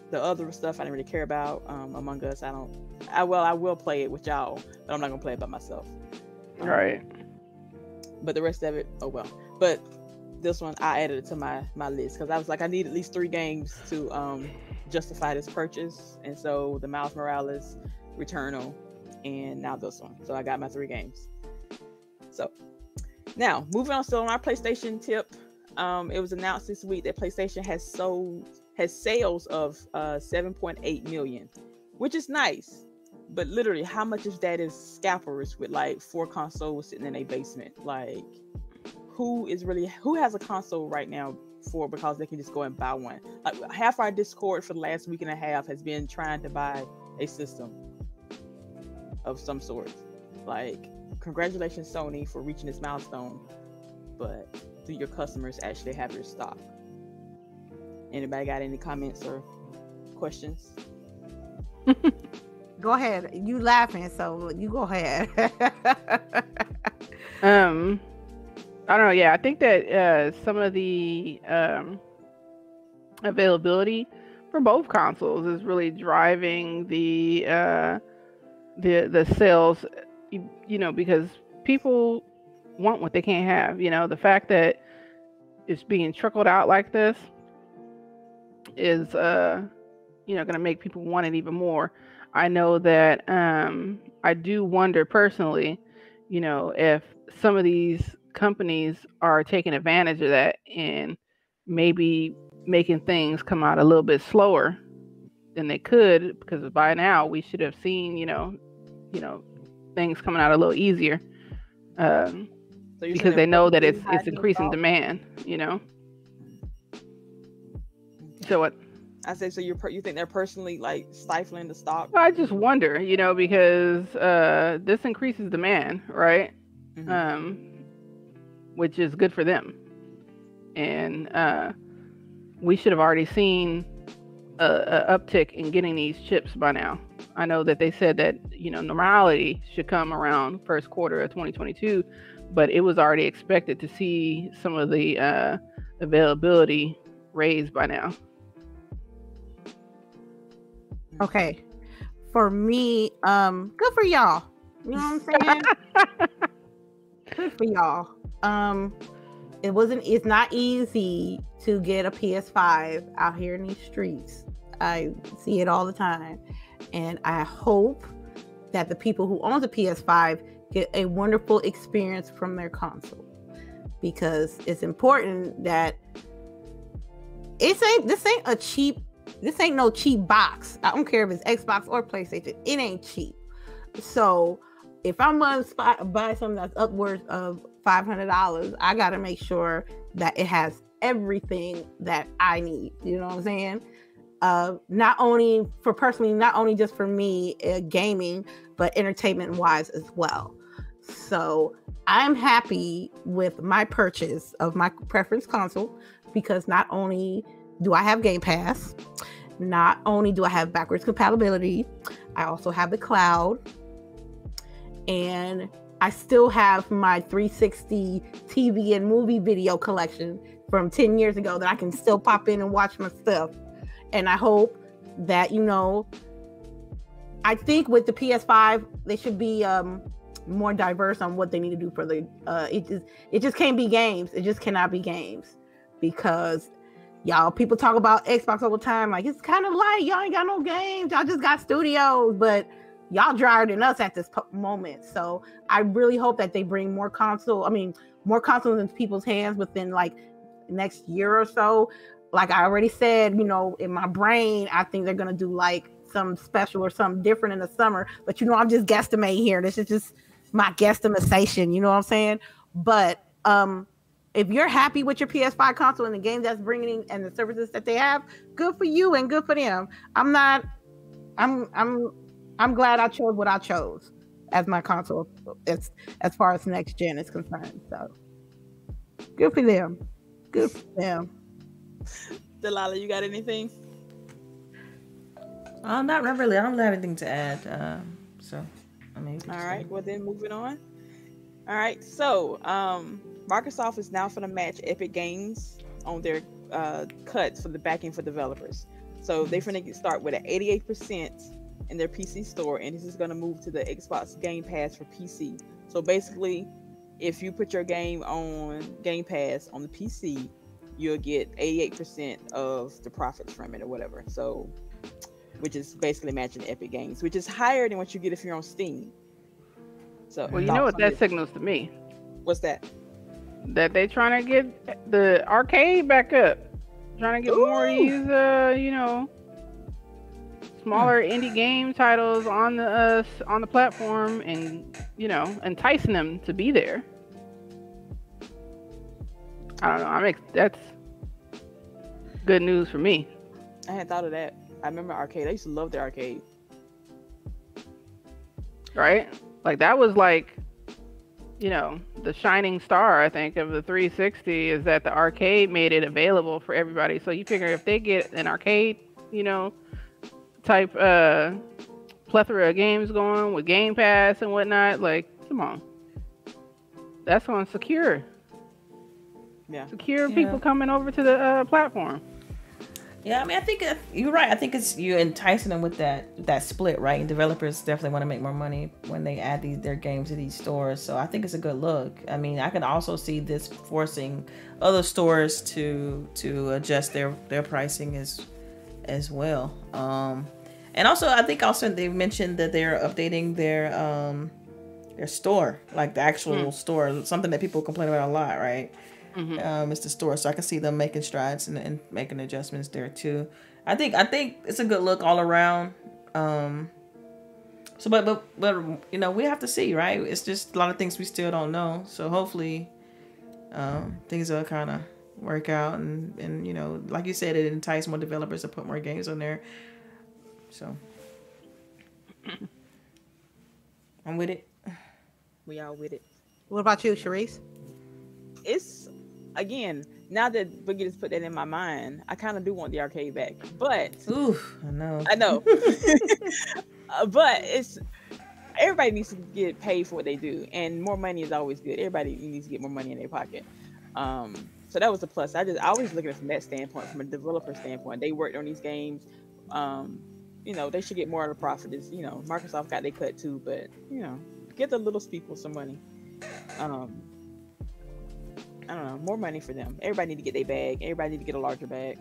[SPEAKER 1] the other stuff I didn't really care about. Um, Among Us, I don't. I well, I will play it with y'all, but I'm not gonna play it by myself. Um,
[SPEAKER 4] Right.
[SPEAKER 1] But the rest of it, oh well. But this one, I added it to my my list because I was like, I need at least three games to um justify this purchase, and so the Miles Morales, Returnal, and now this one. So I got my three games. So now moving on, still on our PlayStation tip. Um, it was announced this week that PlayStation has sold has sales of uh 7.8 million, which is nice. But literally, how much of that is scalpers with like four consoles sitting in a basement? Like, who is really who has a console right now for because they can just go and buy one? Like half our Discord for the last week and a half has been trying to buy a system of some sort. Like, congratulations, Sony, for reaching this milestone. But do your customers actually have your stock? Anybody got any comments or questions? [laughs]
[SPEAKER 3] Go ahead. You laughing, so you go ahead. [laughs]
[SPEAKER 4] Um, I don't know. Yeah, I think that uh, some of the um, availability for both consoles is really driving the uh, the the sales. You, you know, because people want what they can't have. You know, the fact that it's being trickled out like this is, uh, you know, going to make people want it even more. I know that um, I do wonder personally, you know, if some of these companies are taking advantage of that and maybe making things come out a little bit slower than they could because by now we should have seen you know you know things coming out a little easier um,
[SPEAKER 1] So
[SPEAKER 4] because they know that it's it's increasing demand you know so what
[SPEAKER 1] I say so. You're per- you think they're personally like stifling the stock?
[SPEAKER 4] Well, I just wonder, you know, because uh, this increases demand, right?
[SPEAKER 1] Mhm.
[SPEAKER 4] Um, which is good for them. And uh, we should have already seen a, a uptick in getting these chips by now. I know that they said that you know normality should come around first quarter of 2022, but it was already expected to see some of the uh, availability raised by now.
[SPEAKER 3] Okay. For me, um, good for y'all. You know what I'm saying? [laughs] good for y'all. Um, it wasn't. It's not easy to get a PS5 out here in these streets. I see it all the time, and I hope that the people who own the PS5 get a wonderful experience from their console, because it's important that it's ain't this ain't a cheap. This ain't no cheap box. I don't care if it's Xbox or PlayStation. It ain't cheap. So if I'm gonna buy something that's upwards of five hundred dollars, I gotta make sure that it has everything that I need. You know what I'm saying? Uh, not only for personally, not only just for me, uh, gaming, but entertainment wise as well. So I'm happy with my purchase of my preference console because not only do I have Game Pass, not only do I have backwards compatibility, I also have the cloud and I still have my 360 TV and movie video collection from 10 years ago that I can still pop in and watch my stuff. And I hope that, you know, I think with the PS5, they should be um, more diverse on what they need to do for the. Uh, it just it just can't be games. It just cannot be games because y'all people talk about Xbox all the time. Like it's kind of like Y'all ain't got no games. Y'all just got studios, but y'all drier than us at this moment. So I really hope that they bring more console. I mean, more consoles into people's hands within like next year or so. Like I already said, you know, in my brain, I think they're gonna do like some special or something different in the summer. But you know, I'm just guesstimating here. This is just my guesstimation. You know what I'm saying? But um, if you're happy with your PS5 console and the game that's bringing and the services that they have, good for you and good for them. I'm not. I'm. I'm. I'm glad I chose what I chose as my console as as far as next gen is concerned. So good for them. Good for them.
[SPEAKER 1] Delilah, you got anything?
[SPEAKER 2] Uh, not, not really. I don't have anything to add. Um, so, I mean, we can
[SPEAKER 1] All
[SPEAKER 2] just
[SPEAKER 1] right.
[SPEAKER 2] go.
[SPEAKER 1] Well, then moving on. All right. So, um, Microsoft is now going to match Epic Games on their uh, cuts for the backing for developers. So they're going to start with an 88% in their PC store, and this is going to move to the Xbox Game Pass for PC. So basically, if you put your game on Game Pass on the PC, you'll get 88% of the profits from it or whatever. So, which is basically matching Epic Games, which is higher than what you get if you're on Steam. So,
[SPEAKER 4] Well, you know what that signals to me?
[SPEAKER 1] What's that?
[SPEAKER 4] That they trying to get the arcade back up, trying to get more of these, uh, you know, smaller indie game titles on the uh, on the platform, and you know, enticing them to be there. I don't know. I make that's good news for me.
[SPEAKER 1] I hadn't thought of that. I remember arcade. I used to love the arcade.
[SPEAKER 4] right? Like that was like you know, the shining star, I think, of the 360 is that the arcade made it available for everybody. So you figure if they get an arcade, you know, type uh plethora of games going with Game Pass and whatnot, like, come on. That's on secure.
[SPEAKER 1] Yeah.
[SPEAKER 4] Secure
[SPEAKER 2] Yeah.
[SPEAKER 4] people coming over to the uh, platform.
[SPEAKER 2] Yeah, I mean, I think uh, you're right. I think it's you enticing them with that that split, right? And developers definitely want to make more money when they add these their games to these stores. So I think it's a good look. I mean, I can also see this forcing other stores to to adjust their their pricing as as well. Um, and also, I think also they mentioned that they're updating their um their store, like the actual store, something that people complain about a lot, right? Um, it's the store. So I can see them making strides and, and making adjustments there too. I think I think it's a good look all around. Um, so, but but but you know we have to see, right? It's just a lot of things we still don't know. So hopefully, um, things will kind of work out and and you know, like you said, it entices more developers to put more games on there. So I'm with it.
[SPEAKER 1] We all with it.
[SPEAKER 3] What about you, Sharice?
[SPEAKER 1] It's again now that Boogie has put that in my mind, I kind of do want the arcade back, but
[SPEAKER 2] Ooh, I know.
[SPEAKER 1] I know, [laughs] [laughs] Uh, but it's everybody needs to get paid for what they do, and more money is always good. Everybody needs to get more money in their pocket. Um, so that was a plus. I just I always look at it from that standpoint, from a developer standpoint. They worked on these games. Um, you know, they should get more of the profit. Is you know, Microsoft got their cut too, but you know, get the little people some money. Um, I don't know, more money for them. Everybody need to get their bag. Everybody need to get a larger bag.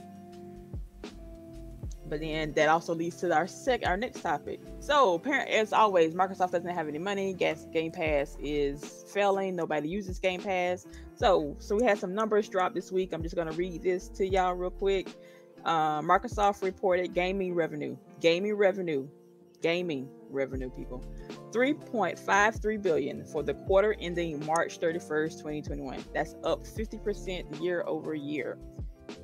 [SPEAKER 1] But then that also leads to our sec our next topic. So apparently, as always, Microsoft doesn't have any money. Gas Game Pass is failing. Nobody uses Game Pass. So so we had some numbers drop this week. I'm just gonna read this to y'all real quick. Uh, Microsoft reported gaming revenue, gaming revenue, gaming revenue, people, 3.53 billion for the quarter ending March 31st, 2021. That's up 50% year over year.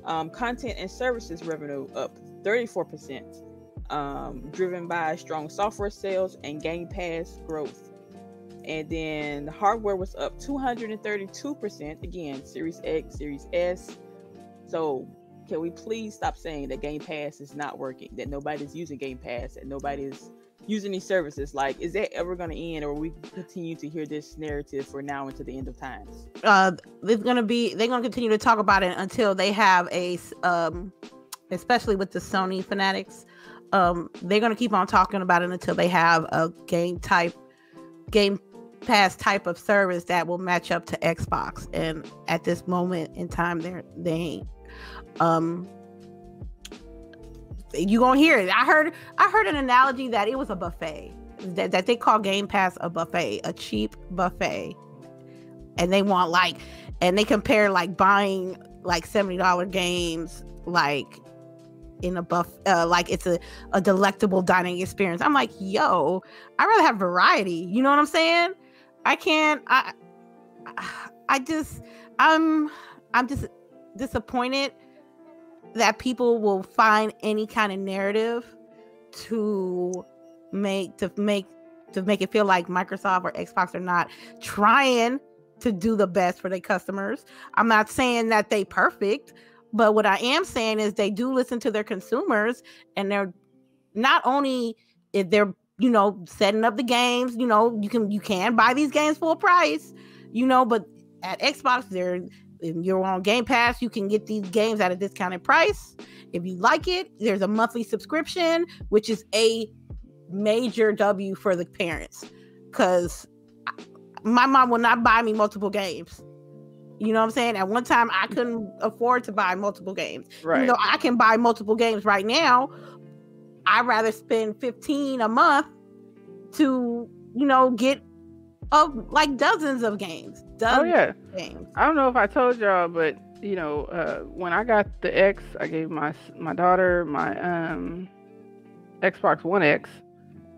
[SPEAKER 1] Um, content and services revenue up 34%, um, driven by strong software sales and Game Pass growth. And then the hardware was up 232%. Again, Series X, Series S. So, can we please stop saying that Game Pass is not working, that nobody's using Game Pass, that nobody's using these services? Like, is that ever going to end, or we continue to hear this narrative for now until the end of times?
[SPEAKER 3] uh it's gonna be they're gonna continue to talk about it until they have a, um especially with the sony fanatics um they're gonna keep on talking about it until they have a game type game pass type of service that will match up to xbox and at this moment in time they're they ain't um you gonna hear it. I heard i heard an analogy that it was a buffet. That, that they call game pass a buffet a cheap buffet. And they want like and they compare like buying like $70 games like in a buff uh, like it's a, a delectable dining experience. I'm like yo i rather have variety. You know what i'm saying? I can't i i just i'm i'm just disappointed that people will find any kind of narrative to make to make to make it feel like microsoft or xbox are not trying to do the best for their customers. I'm not saying that they perfect, but what I am saying is they do listen to their consumers and they're not only if they're you know setting up the games, you know, you can you can buy these games full price, you know, but at Xbox they're if you're on Game Pass, you can get these games at a discounted price. If you like it, there's a monthly subscription, which is a major W for the parents because my mom will not buy me multiple games. You know what I'm saying? At one time, I couldn't afford to buy multiple games.
[SPEAKER 4] Right.
[SPEAKER 3] You know, I can buy multiple games right now. I'd rather spend 15 a month to, you know, get of like dozens of games.
[SPEAKER 4] Oh yeah. I don't know if I told y'all, but you know, uh, when I got the X, I gave my my daughter my um Xbox One X,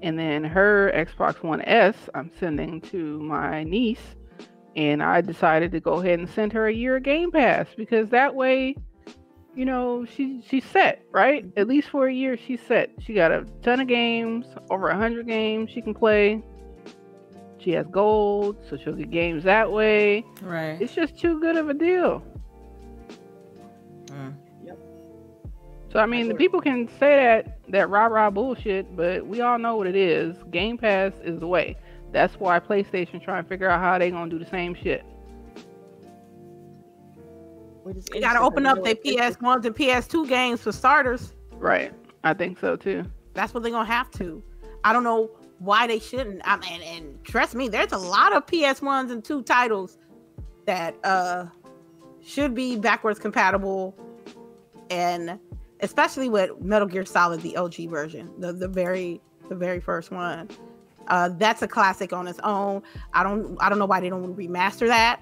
[SPEAKER 4] and then her Xbox One S. I'm sending to my niece, and I decided to go ahead and send her a year of Game Pass because that way, you know, she she's set right. At least for a year, she's set. She got a ton of games, over a hundred games she can play. She has gold, so she'll get games that way.
[SPEAKER 2] Right.
[SPEAKER 4] It's just too good of a deal.
[SPEAKER 2] Mm.
[SPEAKER 4] So I mean, the people can say that that rah rah bullshit, but we all know what it is. Game Pass is the way. That's why PlayStation trying to figure out how they gonna do the same shit.
[SPEAKER 1] Which is
[SPEAKER 3] You gotta open up their PS1s and PS2 games for starters.
[SPEAKER 4] Right. I think so too.
[SPEAKER 3] That's what they're gonna have to. I don't know why they shouldn't. I mean, and trust me, there's a lot of PS1s and two titles that uh should be backwards compatible, and especially with Metal Gear Solid, the OG version, the the very the very first one. Uh, that's a classic on its own. I don't I don't know why they don't remaster that.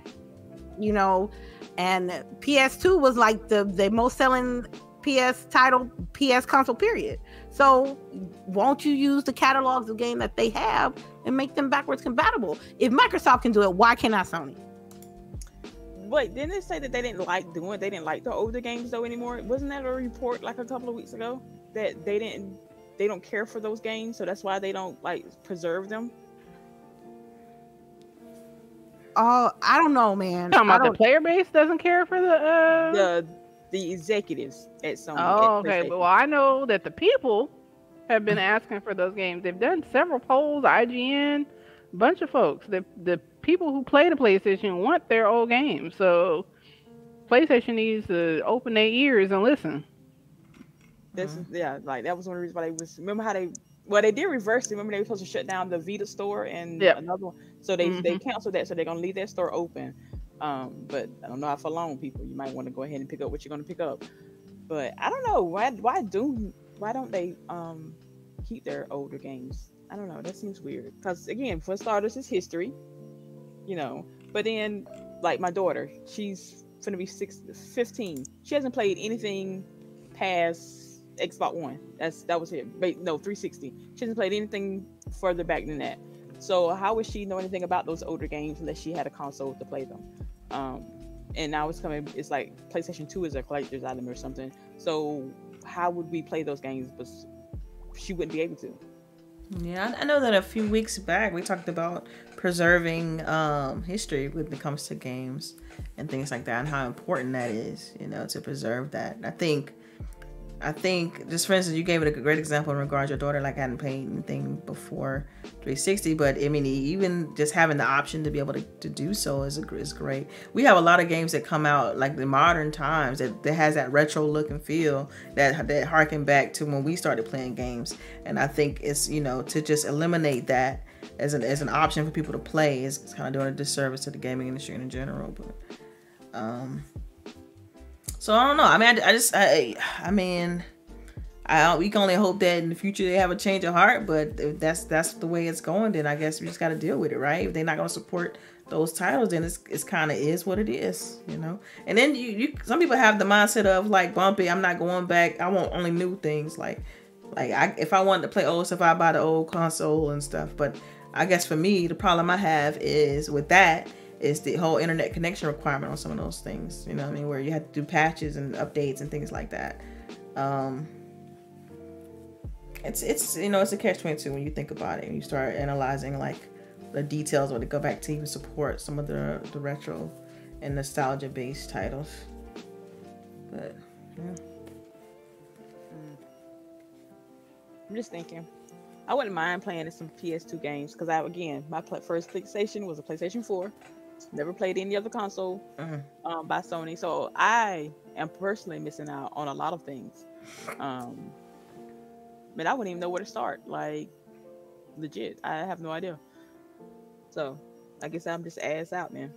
[SPEAKER 3] You know, and PS2 was like the the most selling PS title, PS console period. So won't you use the catalogs of game that they have and make them backwards compatible? If Microsoft can do it, why can't not Sony?
[SPEAKER 1] Wait, didn't they say that they didn't like doing it? They didn't like the older games though anymore. Wasn't that a report like a couple of weeks ago that they didn't they don't care for those games, so that's why they don't like preserve them?
[SPEAKER 3] Oh, I don't know, man.
[SPEAKER 4] Talking about the player base doesn't care for the uh
[SPEAKER 1] The the executives at Sony.
[SPEAKER 4] Oh,
[SPEAKER 1] at
[SPEAKER 4] okay. Well, I know that the people have been [laughs] asking for those games. They've done several polls, IGN, bunch of folks. The the people who play the PlayStation want their old games. So PlayStation needs to open their ears and listen.
[SPEAKER 1] This is yeah, like that was one of the reasons why they was remember how they well they did reverse it. Remember they were supposed to shut down the Vita store and
[SPEAKER 4] Yep.
[SPEAKER 1] another one. So they they
[SPEAKER 4] Mhm.
[SPEAKER 1] canceled that, so they're gonna leave that store open. Um, but I don't know how for long people. You might want to go ahead and pick up what you're gonna pick up. But I don't know why why do why don't they um keep their older games? I don't know. That seems weird. Because again, for starters, it's history. You know. But then like my daughter, she's gonna be six, 15. She hasn't played anything past Xbox One. That's that was it. No, 360. She hasn't played anything further back than that. So how would she know anything about those older games unless she had a console to play them? Um, and now it's coming. It's like PlayStation Two is a collector's item or something. So how would we play those games? But she wouldn't be able to.
[SPEAKER 2] Yeah, I know that a few weeks back we talked about preserving um, history when it comes to games and things like that, and how important that is, you know, to preserve that. I think, I think, just for instance, you gave it a great example in regards to your daughter, like hadn't played anything before 360, but I mean, even just having the option to be able to, to do so is a, is great. We have a lot of games that come out like the modern times that, that has that retro look and feel that that harken back to when we started playing games, and I think it's you know to just eliminate that as an as an option for people to play is kind of doing a disservice to the gaming industry in general. But um, so I don't know. I mean, I, I just I I mean. I, we can only hope that in the future they have a change of heart, but if that's that's the way it's going, then I guess we just got to deal with it, right? If they're not going to support those titles, then it's it's kind of is what it is, you know. And then you, you some people have the mindset of like bumpy, I'm not going back. I want only new things. Like like I if I wanted to play old stuff, I buy the old console and stuff. But I guess for me, the problem I have is with that is the whole internet connection requirement on some of those things. You know I mean? Where you have to do patches and updates and things like that. Um, it's it's you know it's a catch twenty two when you think about it and you start analyzing like the details or to go back to even support some of the the retro and nostalgia based titles. But yeah.
[SPEAKER 1] I'm just thinking. I wouldn't mind playing some PS2 games because I again my first PlayStation was a PlayStation 4. Never played any other console
[SPEAKER 2] Mhm.
[SPEAKER 1] um, by Sony, so I am personally missing out on a lot of things. Um, man, I wouldn't even know where to start. Like, legit, I have no idea. So, I guess I'm just ass out, man.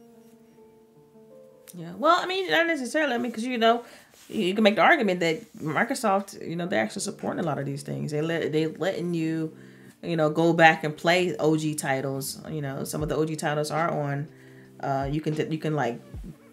[SPEAKER 2] Yeah. Well, I mean, not necessarily. I mean, because you know, you can make the argument that Microsoft, you know, they're actually supporting a lot of these things. They let they letting you, you know, go back and play OG titles. You know, some of the OG titles are on. Uh, you can you can like,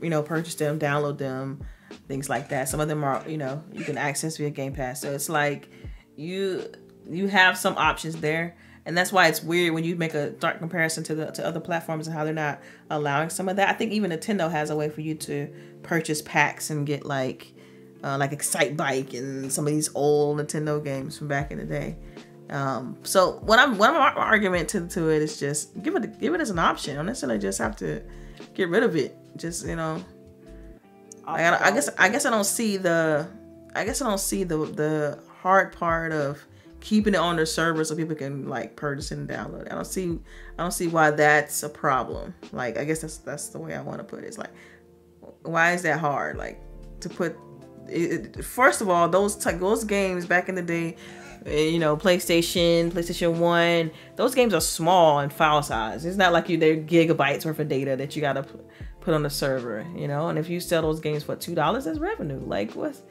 [SPEAKER 2] you know, purchase them, download them, things like that. Some of them are, you know, you can access via Game Pass. So it's like you you have some options there and that's why it's weird when you make a dark comparison to the to other platforms and how they're not allowing some of that. I think even Nintendo has a way for you to purchase packs and get like uh, like Excitebike and some of these old Nintendo games from back in the day. Um, so what I'm what my argument to, to it is just give it give it as an option. I don't necessarily just have to get rid of it. Just you know, I, I guess I guess I don't see the I guess I don't see the the hard part of keeping it on their server so people can like purchase and download. I don't see I don't see why that's a problem. Like I guess that's that's the way I want to put it. It's like why is that hard? Like to put it, first of all, those those games back in the day, you know, PlayStation, PlayStation One, those games are small in file size. It's not like you they're gigabytes worth of data that you gotta put on the server, you know. And if you sell those games for two dollars, that's revenue. Like what's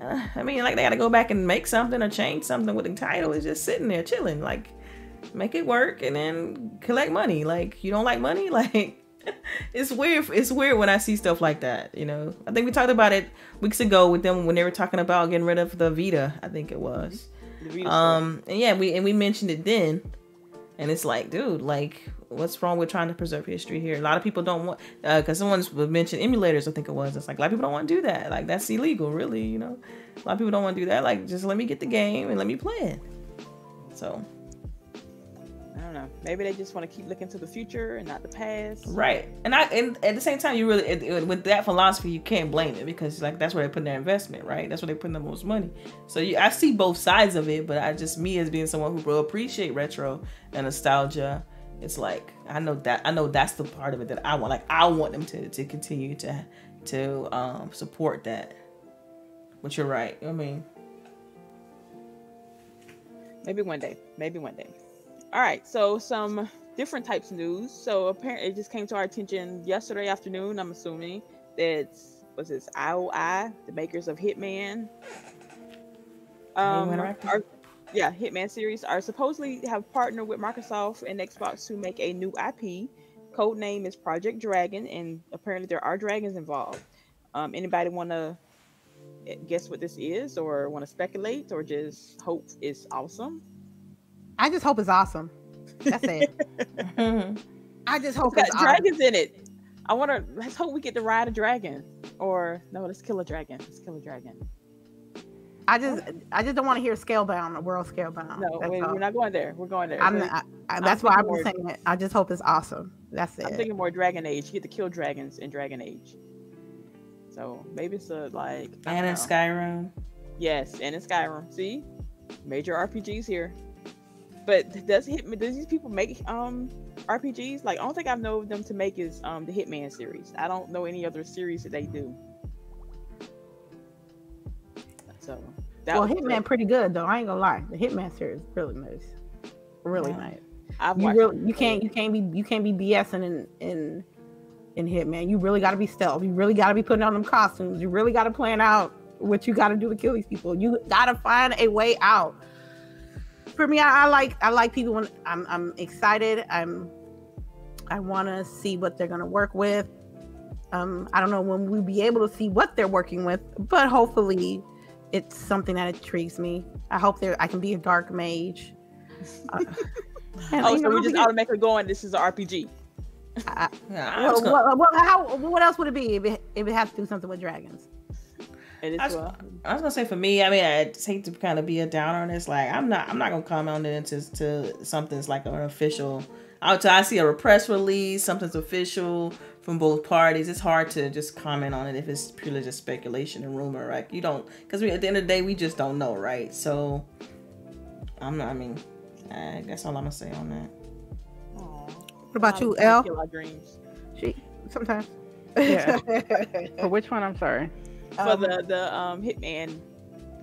[SPEAKER 2] uh, I mean, like they got to go back and make something or change something with the title. It's just sitting there chilling. Like, make it work and then collect money. Like, you don't like money? [laughs] Like, it's weird. It's weird when I see stuff like that. You know, I think we talked about it weeks ago with them when they were talking about getting rid of the Vita. I think it was. Um, and yeah, we and we mentioned it then, and it's like, dude, like, what's wrong with trying to preserve history here? A lot of people don't want, because uh, someone's mentioned emulators. I think it was. It's like a lot of people don't want to do that. Like that's illegal, really. You know, a lot of people don't want to do that. Like just let me get the game and let me play it. So.
[SPEAKER 1] I don't know. Maybe they just want to keep looking to the future and not the past.
[SPEAKER 2] Right, and I and at the same time, you really it, it, with that philosophy, you can't blame it because like that's where they put their investment, right? That's where they put the most money. So you, I see both sides of it, but I just me as being someone who will appreciate retro and nostalgia it's like I know that I know that's the part of it that I want. Like I want them to to continue to to um, support that. But you're right. I mean,
[SPEAKER 1] maybe one day. Maybe one day. All right. So some different types of news. So apparently, it just came to our attention yesterday afternoon. I'm assuming that was this IOI, the makers of Hitman. Um, are, yeah, Hitman series are supposedly have partnered with Microsoft and Xbox to make a new IP. Code name is Project Dragon, and apparently there are dragons involved. Um, anybody want to guess what this is, or want to speculate, or just hope it's awesome?
[SPEAKER 3] I just hope it's awesome. That's it. [laughs] I just hope
[SPEAKER 1] it's, it's dragons awesome. in it. I want to. Let's hope we get to ride a dragon, or no, let's kill a dragon. Let's kill a dragon.
[SPEAKER 3] I just I just don't want to hear scale bound, scalebound, world scalebound.
[SPEAKER 1] No, we, are not going there. We're going there.
[SPEAKER 3] I'm not, I, that's I'm why I'm saying it. I just hope it's awesome. That's it.
[SPEAKER 1] I'm thinking more Dragon Age. You get to kill dragons in Dragon Age. So maybe it's a like
[SPEAKER 2] and in Skyrim.
[SPEAKER 1] Yes, and in Skyrim. See, major RPGs here. But does hit does these people make um RPGs? Like, I don't think I know them to make is um the Hitman series. I don't know any other series that they do. So
[SPEAKER 3] that well, Hitman pretty good though. I ain't gonna lie. The Hitman series is really nice, really yeah. nice. I've you really you can't you can't be you can't be BSing in in in Hitman. You really got to be stealth. You really got to be putting on them costumes. You really got to plan out what you got to do to kill these people. You got to find a way out. For me, I, I like I like people when I'm I'm excited. I'm I want to see what they're gonna work with. Um, I don't know when we'll be able to see what they're working with, but hopefully it's something that intrigues me. I hope there I can be a dark mage.
[SPEAKER 1] Uh, [laughs] oh, so we just automatically going. This is an RPG.
[SPEAKER 3] I, yeah, well, gonna... well, how, what else would it be if it, if it has to do something with dragons?
[SPEAKER 2] I was, well. I was, gonna say for me, I mean, I hate to kind of be a downer on this. Like, I'm not, I'm not gonna comment on it into to something's like an official. Until I see a press release, something's official from both parties. It's hard to just comment on it if it's purely just speculation and rumor, right? You don't, because we at the end of the day, we just don't know, right? So, I'm not. I mean, I guess all I'm gonna say on that.
[SPEAKER 3] What about you, L? Kill our dreams. She sometimes.
[SPEAKER 4] Yeah. [laughs] For which one? I'm sorry.
[SPEAKER 1] For um, the the um, Hitman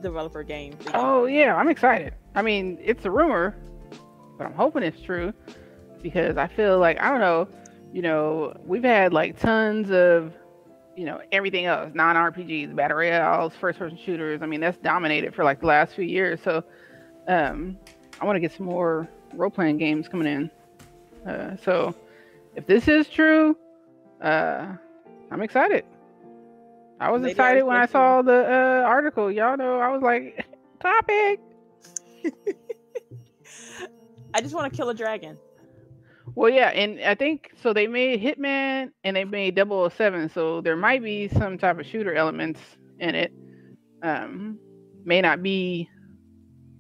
[SPEAKER 1] developer game.
[SPEAKER 4] Oh yeah, I'm excited. I mean, it's a rumor, but I'm hoping it's true because I feel like I don't know you know, we've had like tons of, you know, everything else, non RPGs, battle royales, first person shooters. I mean, that's dominated for like the last few years. So, um, I want to get some more role playing games coming in. Uh, so, if this is true, uh, I'm excited. I was Maybe excited I when I saw the uh, article. Y'all know I was like, [laughs] topic. [laughs]
[SPEAKER 1] I just want to kill a dragon.
[SPEAKER 4] Well, yeah, and I think so. They made Hitman and they made 007, so there might be some type of shooter elements in it. Um, may not be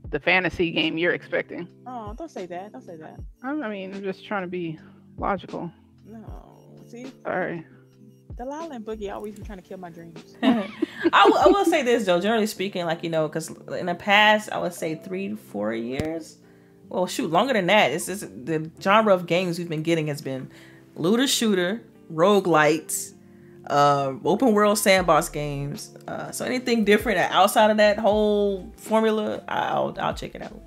[SPEAKER 4] the fantasy game you're expecting.
[SPEAKER 1] Oh, don't say that. Don't say that.
[SPEAKER 4] I I mean, I'm just trying to be logical.
[SPEAKER 1] No. See,
[SPEAKER 4] Sorry.
[SPEAKER 1] La Land Boogie always be trying to kill my dreams. [laughs]
[SPEAKER 2] I will- I will say this though, generally speaking, like you know, because in the past, I would say three to four years. Well, shoot, longer than that. It's just the genre of games we've been getting has been looter shooter, roguelites, uh, open world sandbox games. Uh, so anything different outside of that whole formula, I'll I'll check it out,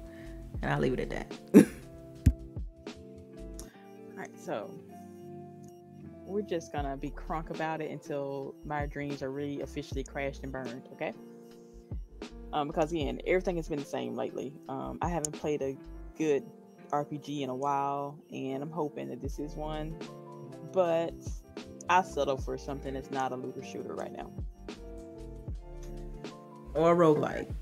[SPEAKER 2] and I'll leave it at that. [laughs]
[SPEAKER 1] All right, so we're just gonna be crunk about it until my dreams are really officially crashed and burned. Okay. Um, because again, everything has been the same lately. Um, I haven't played a good RPG in a while, and I'm hoping that this is one. But I settle for something that's not a looter shooter right now.
[SPEAKER 2] or roguelite,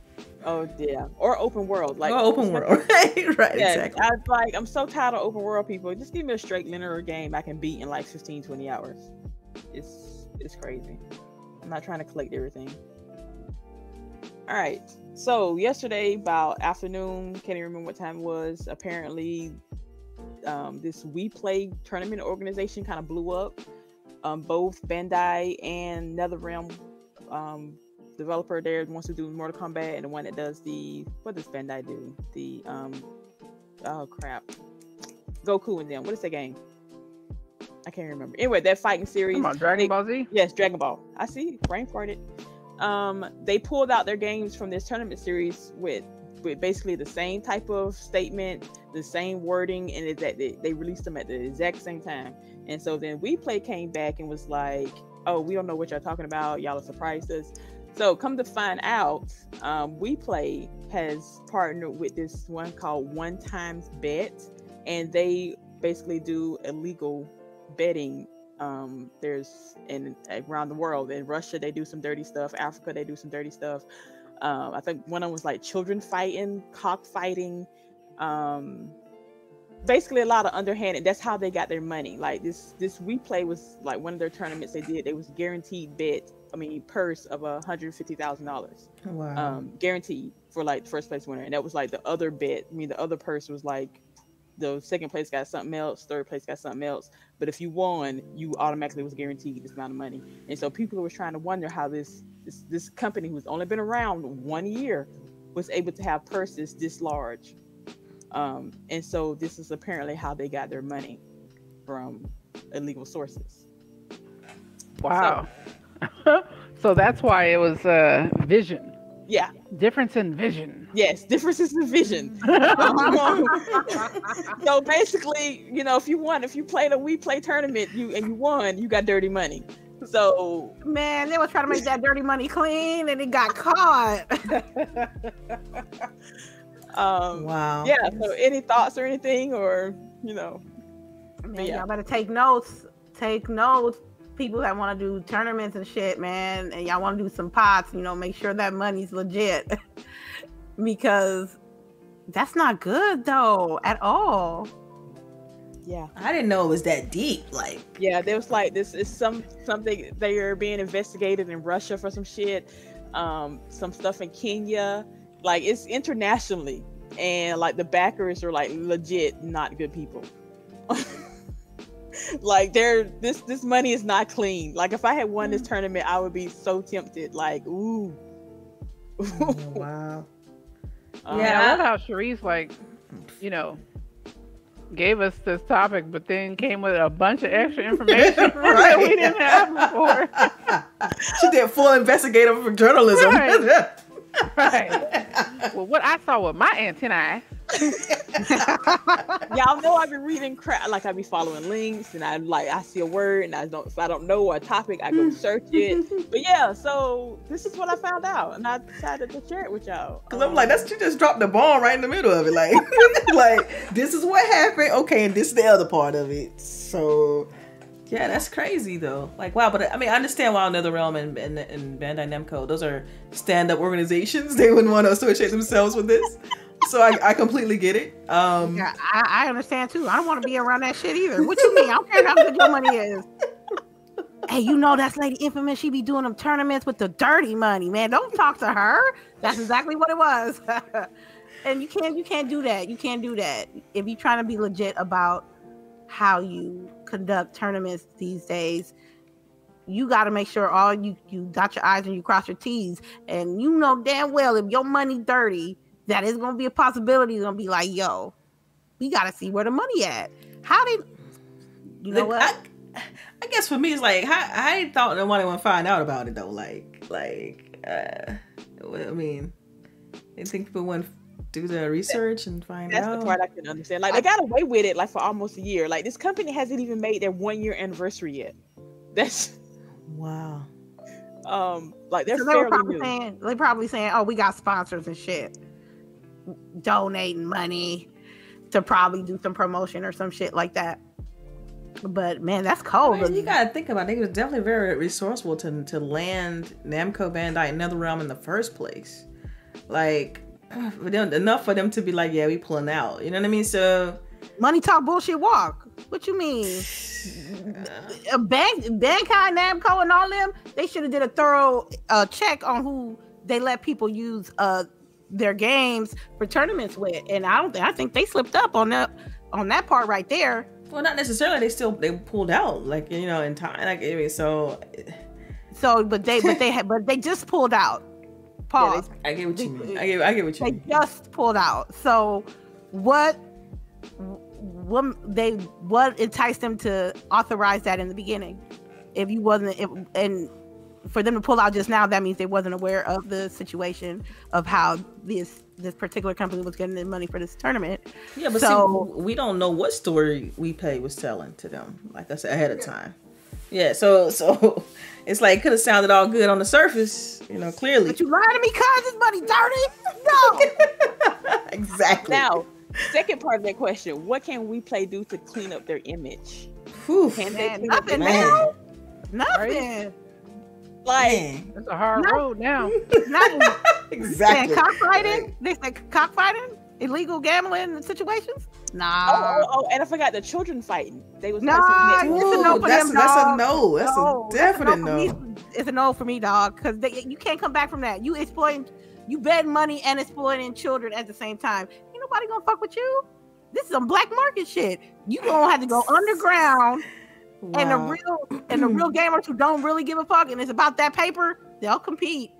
[SPEAKER 1] Oh yeah, or open world, like
[SPEAKER 2] or open world, [laughs] right? right,
[SPEAKER 1] Yeah,
[SPEAKER 2] exactly.
[SPEAKER 1] I like I'm so tired of open world people. Just give me a straight linear game I can beat in like 15, 20 hours. It's it's crazy. I'm not trying to collect everything. All right. So yesterday about afternoon, can't even remember what time it was. Apparently, um, this WePlay tournament organization kind of blew up. Um, both Bandai and NetherRealm um, developer there wants to do Mortal Kombat and the one that does the what does Bandai do? The um oh crap. Goku and them. What is that game? I can't remember. Anyway, that fighting series.
[SPEAKER 4] Come on, Dragon
[SPEAKER 1] they-
[SPEAKER 4] Ball Z.
[SPEAKER 1] Yes, Dragon Ball. I see. Brain farted. Um, they pulled out their games from this tournament series with with basically the same type of statement, the same wording, and it, that they, they released them at the exact same time. And so then WePlay came back and was like, "Oh, we don't know what y'all talking about. Y'all surprised us." So come to find out, um, WePlay has partnered with this one called One Times Bet, and they basically do illegal betting. Um there's in around the world in russia they do some dirty stuff africa they do some dirty stuff. Um i think one of them was like children fighting cockfighting um basically a lot of underhanded. That's how they got their money. Like this this replay was like one of their tournaments they did. It was guaranteed bet i mean purse of a hundred fifty thousand dollars
[SPEAKER 2] Wow.
[SPEAKER 1] um guaranteed for like the first place winner. And that was like the other bet. I mean the other purse was like the second place got something else third place got something else. But if you won you automatically was guaranteed this amount of money. And so people were trying to wonder how this this, this company who's only been around one year was able to have purses this large. Um, and so this is apparently how they got their money from illegal sources.
[SPEAKER 4] Wow. [laughs] So, that's why it was uh, vision.
[SPEAKER 1] yeah
[SPEAKER 4] Difference in vision.
[SPEAKER 1] yes differences in vision [laughs] [laughs] so basically, you know, if you won, if you played a WePlay tournament, you and you won, you got dirty money. So
[SPEAKER 3] Man, they was trying to make that dirty money clean and it got caught.
[SPEAKER 1] um
[SPEAKER 2] wow.
[SPEAKER 1] yeah, so any thoughts or anything or you know,
[SPEAKER 3] Man,
[SPEAKER 1] Yeah.
[SPEAKER 3] y'all better take notes. Take notes. People that want to do tournaments and shit, man, and y'all want to do some pots, you know, make sure that money's legit. [laughs] because that's not good though at all.
[SPEAKER 1] yeah.
[SPEAKER 2] I didn't know it was that deep. Like,
[SPEAKER 1] Yeah, there was like this is some something they are being investigated in Russia for some shit. Um some stuff in Kenya. Like it's internationally. And like the backers are like legit not good people. [laughs] like they're this this money is not clean. Like if I had won this tournament, I would be so tempted. Like, ooh.
[SPEAKER 2] wow. [laughs]
[SPEAKER 1] Um,
[SPEAKER 4] Yeah, I love how Sharice like, you know, gave us this topic, but then came with a bunch of extra [laughs] information that
[SPEAKER 2] Right.
[SPEAKER 4] we didn't have before. [laughs]
[SPEAKER 2] she did full investigative journalism.
[SPEAKER 4] Right. Right. Well, what I saw with my antennae. [laughs]
[SPEAKER 1] y'all know I've been reading crap. Like I be following links, and I like I see a word, and I don't if I don't know a topic, I go hmm. search it. But yeah, so this is what I found out, and I decided to share it with y'all.
[SPEAKER 2] Cause I'm like, that's she just dropped the bomb right in the middle of it. Like, [laughs] like this is what happened. Okay, and this is the other part of it. So, yeah, that's crazy though. Like, wow. But uh, I mean, I understand why NetherRealm and, and and Bandai Namco, those are stand-up organizations. [laughs] They wouldn't want to associate themselves with this. So I, I completely get it. Um,
[SPEAKER 3] Yeah, I, I understand too. I don't want to be around that shit either. What you mean? I don't care how good your money is. [laughs] Hey, you know that's Lady Infamous. She be doing them tournaments with the dirty money, man. Don't talk to her. That's exactly what it was. [laughs] and you can't you can't do that. You can't do that if you're trying to be legit about how you conduct tournaments these days. You got to make sure all you you dot your i's and you cross your t's, and you know damn well if your money dirty, that is gonna be a possibility. It's gonna be like, yo, we got to see where the money at. How did you know
[SPEAKER 2] Look,
[SPEAKER 3] what?
[SPEAKER 2] I, I guess for me, it's like I, I thought nobody would find out about it though. Like, like, uh, I mean, I think people wouldn't do the research and find
[SPEAKER 1] That's
[SPEAKER 2] out.
[SPEAKER 1] That's the part I can understand. Like they got away with it like for almost a year. Like this company hasn't even made their one year anniversary yet. [laughs] That's
[SPEAKER 2] Wow.
[SPEAKER 1] um like they're
[SPEAKER 3] So they probably
[SPEAKER 1] new.
[SPEAKER 3] saying they probably saying, "Oh, we got sponsors and shit, donating money to probably do some promotion or some shit like that." But man, that's cold.
[SPEAKER 2] You gotta think about it. They was definitely very resourceful to to land Namco Bandai in NetherRealm in the first place. Like, [sighs] for them, enough for them to be like, yeah, we pulling out. You know what I mean? So,
[SPEAKER 3] Money talk, bullshit walk. What you mean? [sighs] A bank, Bankai, Namco, and all them, they should have did a thorough uh, check on who they let people use uh their games for tournaments with. And I don't think I think they slipped up on that on that part right there.
[SPEAKER 2] well, not necessarily. They still they pulled out, like you know, in time. Like, I mean, so
[SPEAKER 3] So, but they, but they had, but they just pulled out. [laughs] Pause.
[SPEAKER 2] I get what you mean. I get, I get what you
[SPEAKER 3] they
[SPEAKER 2] mean.
[SPEAKER 3] They just pulled out. So what what they what enticed them to authorize that in the beginning? If you wasn't if, and for them to pull out just now, that means they wasn't aware of the situation of how this this particular company was getting the money for this tournament.
[SPEAKER 2] Yeah, but
[SPEAKER 3] So-
[SPEAKER 2] see, we don't know what story WePlay was telling to them. Like I said ahead of time. Yeah, so [laughs] so it's like it could have sounded all good on the surface, you know, clearly.
[SPEAKER 3] But you lying to me, cause this money dirty? No. [laughs]
[SPEAKER 2] exactly.
[SPEAKER 1] Now, second part of that question, what can WePlay do to clean up their image?
[SPEAKER 2] Whew,
[SPEAKER 1] Can they
[SPEAKER 3] Man,
[SPEAKER 1] clean up their
[SPEAKER 3] nothing
[SPEAKER 2] man.
[SPEAKER 3] now. Nothing.
[SPEAKER 1] Like.
[SPEAKER 4] It's a hard
[SPEAKER 3] No.
[SPEAKER 4] road now. [laughs]
[SPEAKER 3] Nothing. [laughs]
[SPEAKER 2] Exactly.
[SPEAKER 3] Saying cockfighting? They said cockfighting? Illegal gambling situations? Nah.
[SPEAKER 1] oh, oh, oh, and I forgot the children fighting. They was
[SPEAKER 3] Nah,
[SPEAKER 1] posting
[SPEAKER 3] it's
[SPEAKER 1] that-
[SPEAKER 3] a no for
[SPEAKER 2] that's,
[SPEAKER 3] them,
[SPEAKER 2] that's a no. That's
[SPEAKER 3] No,
[SPEAKER 2] a definite
[SPEAKER 3] no.
[SPEAKER 2] no.
[SPEAKER 3] It's a no for me, dog. Because you can't come back from that. You exploiting, you betting money and exploiting children at the same time. Ain't nobody gonna fuck with you. This is some black market shit. You gonna have to go [laughs] underground, and the real and the real gamers who don't really give a fuck, and it's about that paper, they'll compete,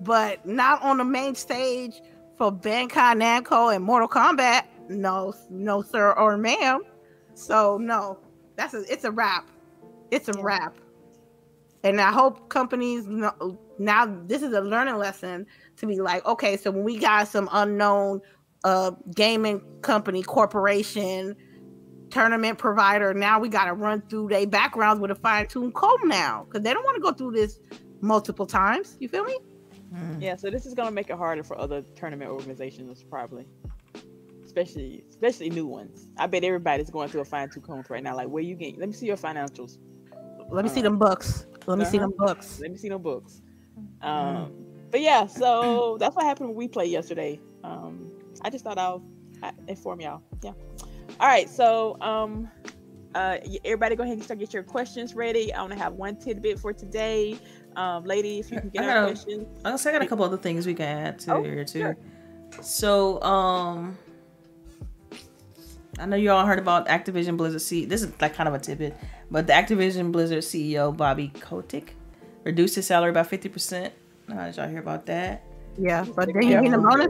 [SPEAKER 3] but not on the main stage for Bankai Namco and Mortal Kombat. No, no, sir or ma'am. So no, that's a it's a wrap. It's a
[SPEAKER 1] Yeah.
[SPEAKER 3] wrap. And I hope companies know now this is a learning lesson to be like, okay, so when we got some unknown uh gaming company, corporation, tournament provider, now we gotta run through their backgrounds with a fine-tuned comb now. Because they don't want to go through this multiple times. You feel me?
[SPEAKER 2] Mm.
[SPEAKER 1] Yeah, so this is gonna make it harder for other tournament organizations, probably, especially especially new ones. I bet everybody's going through a fine tooth comb right now. Like, where you getting? Let me see your financials.
[SPEAKER 3] Let me see them books. Let me see
[SPEAKER 1] Uh-huh.
[SPEAKER 3] them books.
[SPEAKER 1] Let me see no books. Um, but yeah, so that's what happened when we played yesterday. Um, I just thought I'll uh, inform y'all. Yeah. All right, so um, uh, everybody go ahead and start get your questions ready. I want to have one tidbit for today. Um, ladies, if you can get
[SPEAKER 2] I
[SPEAKER 1] our
[SPEAKER 2] got a-
[SPEAKER 1] questions.
[SPEAKER 2] I guess I got a couple other things we can add to
[SPEAKER 1] Oh,
[SPEAKER 2] here too.
[SPEAKER 1] sure.
[SPEAKER 2] So, um, I know you all heard about Activision Blizzard. C. This is like kind of a tidbit, but the Activision Blizzard CEO Bobby Kotick reduced his salary by fifty percent. How did y'all hear about that?
[SPEAKER 3] Yeah, but then you
[SPEAKER 1] Yeah.
[SPEAKER 3] getting a bonus.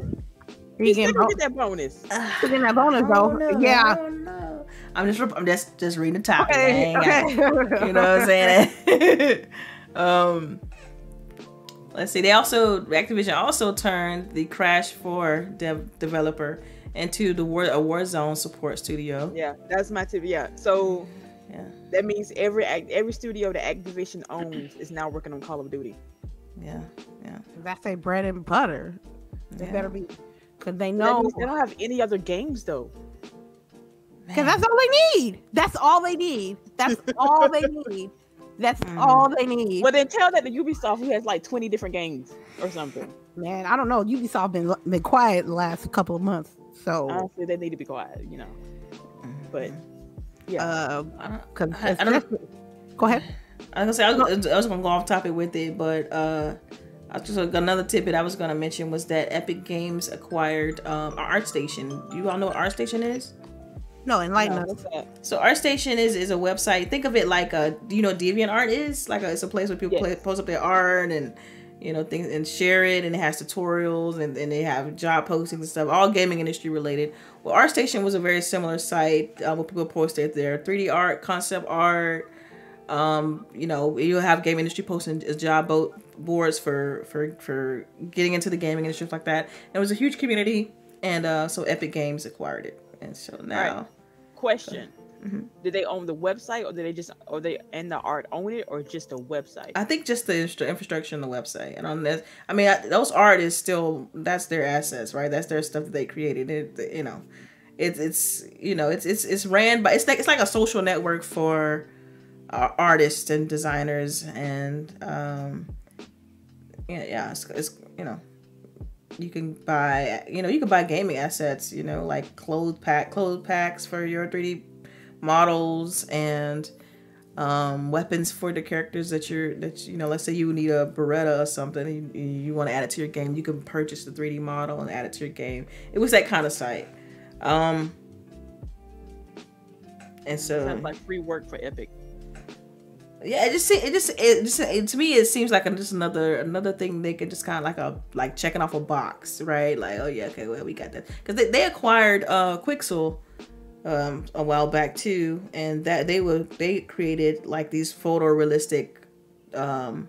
[SPEAKER 3] You
[SPEAKER 1] You still
[SPEAKER 3] bo-
[SPEAKER 1] get that bonus. [sighs] [sighs]
[SPEAKER 3] you getting that bonus though.
[SPEAKER 2] Oh, no,
[SPEAKER 3] yeah.
[SPEAKER 2] oh, no. I'm just I'm just just reading the topic. I
[SPEAKER 3] Okay.
[SPEAKER 2] ain't got-
[SPEAKER 3] Okay. [laughs]
[SPEAKER 2] you know what I'm saying? [laughs] um, let's see. They also Activision also turned the Crash 4 dev- developer into the War a Warzone support studio.
[SPEAKER 1] Yeah, that's my tip. Yeah, so
[SPEAKER 2] Yeah,
[SPEAKER 1] that means every act, every studio that Activision owns is now working on Call of Duty.
[SPEAKER 2] yeah, yeah.
[SPEAKER 3] That's a bread and butter. They
[SPEAKER 2] yeah.
[SPEAKER 3] better be, cause they know.
[SPEAKER 1] means they don't have any other games though.
[SPEAKER 3] Cause that's all they need. That's all they need. That's [laughs] all they need. That's
[SPEAKER 2] Mhm.
[SPEAKER 3] all they need.
[SPEAKER 1] Well, then tell that to Ubisoft who has like twenty different games or something.
[SPEAKER 3] Man, I don't know. Ubisoft been been quiet the last couple of months. So,
[SPEAKER 1] Honestly, they need to be quiet, you know. But yeah,
[SPEAKER 3] uh,
[SPEAKER 2] I don't, I- I don't-
[SPEAKER 3] go ahead.
[SPEAKER 2] I was gonna say I was, I was gonna go off topic with it, but uh, I just another tidbit I was gonna mention was that Epic Games acquired um, ArtStation. Do you all know what ArtStation is?
[SPEAKER 3] No, enlighten us.
[SPEAKER 1] what's?
[SPEAKER 2] So ArtStation is is a website. Think of it like a do you know what DeviantArt is? Like a, it's a place where people
[SPEAKER 1] Yes.
[SPEAKER 2] play, post up their art and you know things and share it, and it has tutorials and, and they have job postings and stuff, all gaming industry related. Well, ArtStation was a very similar site uh, where people posted their 3D art, concept art. Um, you know, you'll have game industry posting uh, job bo- boards for for for getting into the gaming and stuff like that. It was a huge community, and uh, so Epic Games acquired it, and so now.
[SPEAKER 1] Question:
[SPEAKER 2] Mhm.
[SPEAKER 1] Did they own the website, or did they just, or they and the art own it, or just the website?
[SPEAKER 2] I think just the infrastructure and the website and on this. I mean, I, those art is still that's their assets, right? That's their stuff that they created. It, you know, it's it's you know it's it's it's ran by it's like it's like a social network for uh, artists and designers and um yeah yeah it's, it's you know you can buy you know you can buy gaming assets you know like clothes pack clothes packs for your 3D models and um, weapons for the characters that you're that you know let's say you need a beretta or something you, you want to add it to your game you can purchase the 3d model and add it to your game it was that kind of site um and so
[SPEAKER 1] Sounds like free work for Epic.
[SPEAKER 2] Yeah it just it just it just it, to me it seems like just another another thing they could just kind of like a like checking off a box right? Like oh yeah okay well we got that. Because they, they acquired uh quixel um a while back too and that they were they created like these photorealistic um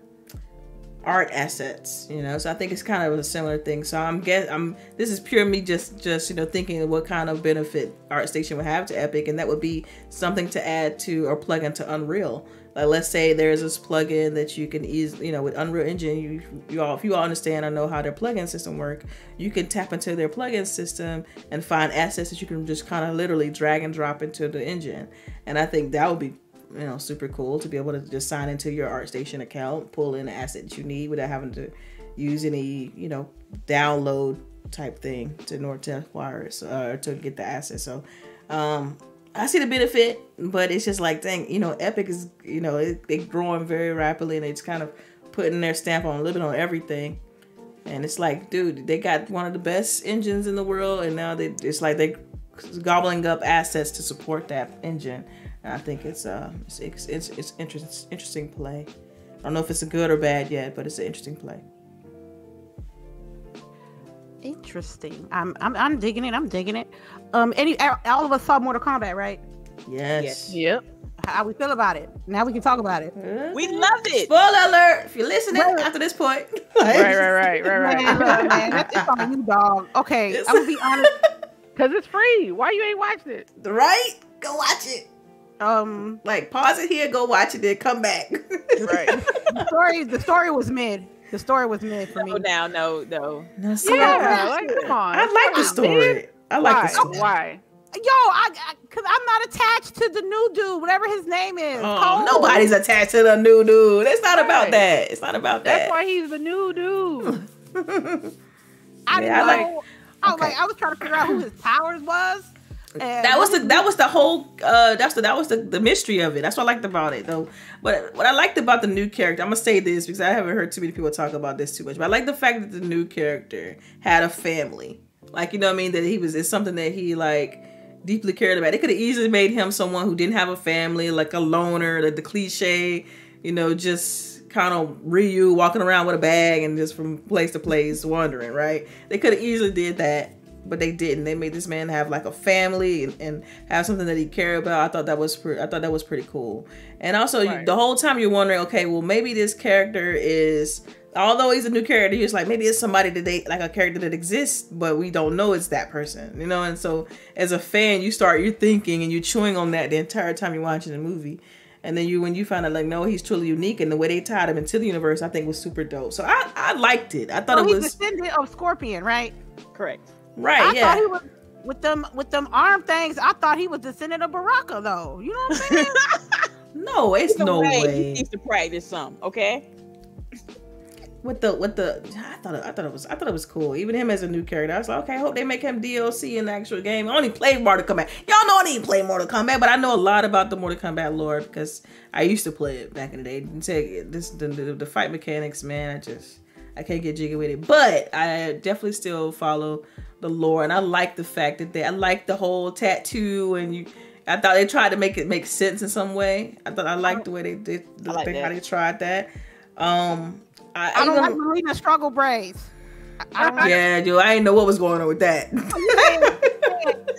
[SPEAKER 2] art assets you know? So i think it's kind of a similar thing. So i'm guess i'm this is pure me just just you know thinking what kind of benefit artstation would have to epic and that would be something to add to or plug into unreal like let's say there's this plugin that you can easily you know with unreal engine you you all if you all understand I know how their plugin system work you can tap into their plugin system and find assets that you can just kind of literally drag and drop into the engine and i think that would be you know super cool to be able to just sign into your ArtStation account, pull in the asset that you need without having to use any you know download type thing to order to acquire it so, uh, to get the asset. So um, I see the benefit, but it's just like dang, you know, Epic is you know it, they growing very rapidly and it's kind of putting their stamp on a little bit on everything. And it's like, dude, they got one of the best engines in the world, and now they it's like they're gobbling up assets to support that engine. And I think it's uh it's it's it's, it's interest, interesting play. I don't know if it's a good or bad yet, but it's an interesting play.
[SPEAKER 3] Interesting. I'm, I'm I'm digging it. I'm digging it. Um, any all of us saw Mortal Kombat, right?
[SPEAKER 2] Yes.
[SPEAKER 4] Yep.
[SPEAKER 3] How we feel about it? Now we can talk about it.
[SPEAKER 1] We loved it.
[SPEAKER 2] Spoiler alert! If you're listening
[SPEAKER 3] Right.
[SPEAKER 2] after this point, [laughs]
[SPEAKER 4] Right, right, right, right, right.
[SPEAKER 3] Man, look, man, that's just on you, dog. Okay,
[SPEAKER 2] It's-
[SPEAKER 3] I'm gonna be honest. [laughs]
[SPEAKER 4] Cause it's free. Why you ain't watched it?
[SPEAKER 2] right? Go watch it.
[SPEAKER 3] Um,
[SPEAKER 2] Like pause it here, go watch it, then come back. [laughs]
[SPEAKER 4] Right.
[SPEAKER 3] the story, the story was mid. The story was mid for me.
[SPEAKER 1] No, now, no, no.
[SPEAKER 2] no,
[SPEAKER 4] yeah. Like, come on.
[SPEAKER 2] I like the story.
[SPEAKER 4] man.
[SPEAKER 2] I like
[SPEAKER 4] Why?
[SPEAKER 2] the story.
[SPEAKER 4] Why?
[SPEAKER 3] Yo, I, I cause I'm not attached to the new dude, whatever his name is.
[SPEAKER 2] Oh,
[SPEAKER 3] Cole.
[SPEAKER 2] nobody's attached to the new dude. It's not about that. It's not about
[SPEAKER 4] That's
[SPEAKER 2] that.
[SPEAKER 4] That's why he's the new dude. [laughs]
[SPEAKER 3] I didn't
[SPEAKER 2] I like-
[SPEAKER 3] know. I was like, I was trying to figure out who his powers was. And
[SPEAKER 2] that was the that was the whole uh that's the that was the, the mystery of it that's what i liked about it though but what i liked about the new character i'm gonna say this because i haven't heard too many people talk about this too much but i like the fact that the new character had a family like you know what i mean that he was it's something that he like deeply cared about they could have easily made him someone who didn't have a family like a loner like the cliche you know just kind of Ryu walking around with a bag and just from place to place wandering right they could have easily did that but they didn't. They made this man have like a family and, and have something that he cared about. I thought that was pretty. I thought that was pretty cool. And also, you,
[SPEAKER 4] Right.
[SPEAKER 2] the whole time you're wondering, okay, well, maybe this character is, although he's a new character, you're like maybe it's somebody that they like a character that exists, but we don't know it's that person, you know. And so, as a fan, you start you're thinking and you're chewing on that the entire time you're watching the movie. And then you, when you find out, like, no, he's truly unique, and the way they tied him into the universe, I think was super dope. So I, I liked it. I thought
[SPEAKER 3] So
[SPEAKER 2] it
[SPEAKER 3] he's
[SPEAKER 2] was
[SPEAKER 3] descendant of Scorpion, right?
[SPEAKER 1] Correct.
[SPEAKER 2] right.
[SPEAKER 3] I
[SPEAKER 2] yeah.
[SPEAKER 3] thought he was with them with them arm things. I thought he was descendant of Baraka, though. You know what I'm saying? [laughs] [laughs]
[SPEAKER 2] no, it's
[SPEAKER 1] Either
[SPEAKER 2] no
[SPEAKER 1] way,
[SPEAKER 2] way.
[SPEAKER 1] He needs to practice some, okay?
[SPEAKER 2] With the with the I thought it, I thought it was I thought it was cool. Even him as a new character, I was like, okay, I hope they make him DLC in the actual game. I only played Mortal Kombat. Y'all know I didn't play Mortal Kombat, but I know a lot about the Mortal Kombat lore because I used to play it back in the day. This the, the, the fight mechanics, man. I just I can't get jiggy with it. But I definitely still follow the lore, and I like the fact that they. I like the whole tattoo, and you. I thought they tried to make it make sense in some way. I thought I liked the way they did,
[SPEAKER 1] I like
[SPEAKER 2] how they tried that. Um, I,
[SPEAKER 3] I don't
[SPEAKER 2] even-
[SPEAKER 3] like Mileena struggle braids. I, I don't like
[SPEAKER 2] yeah, dude, I didn't know what was going on with that. [laughs]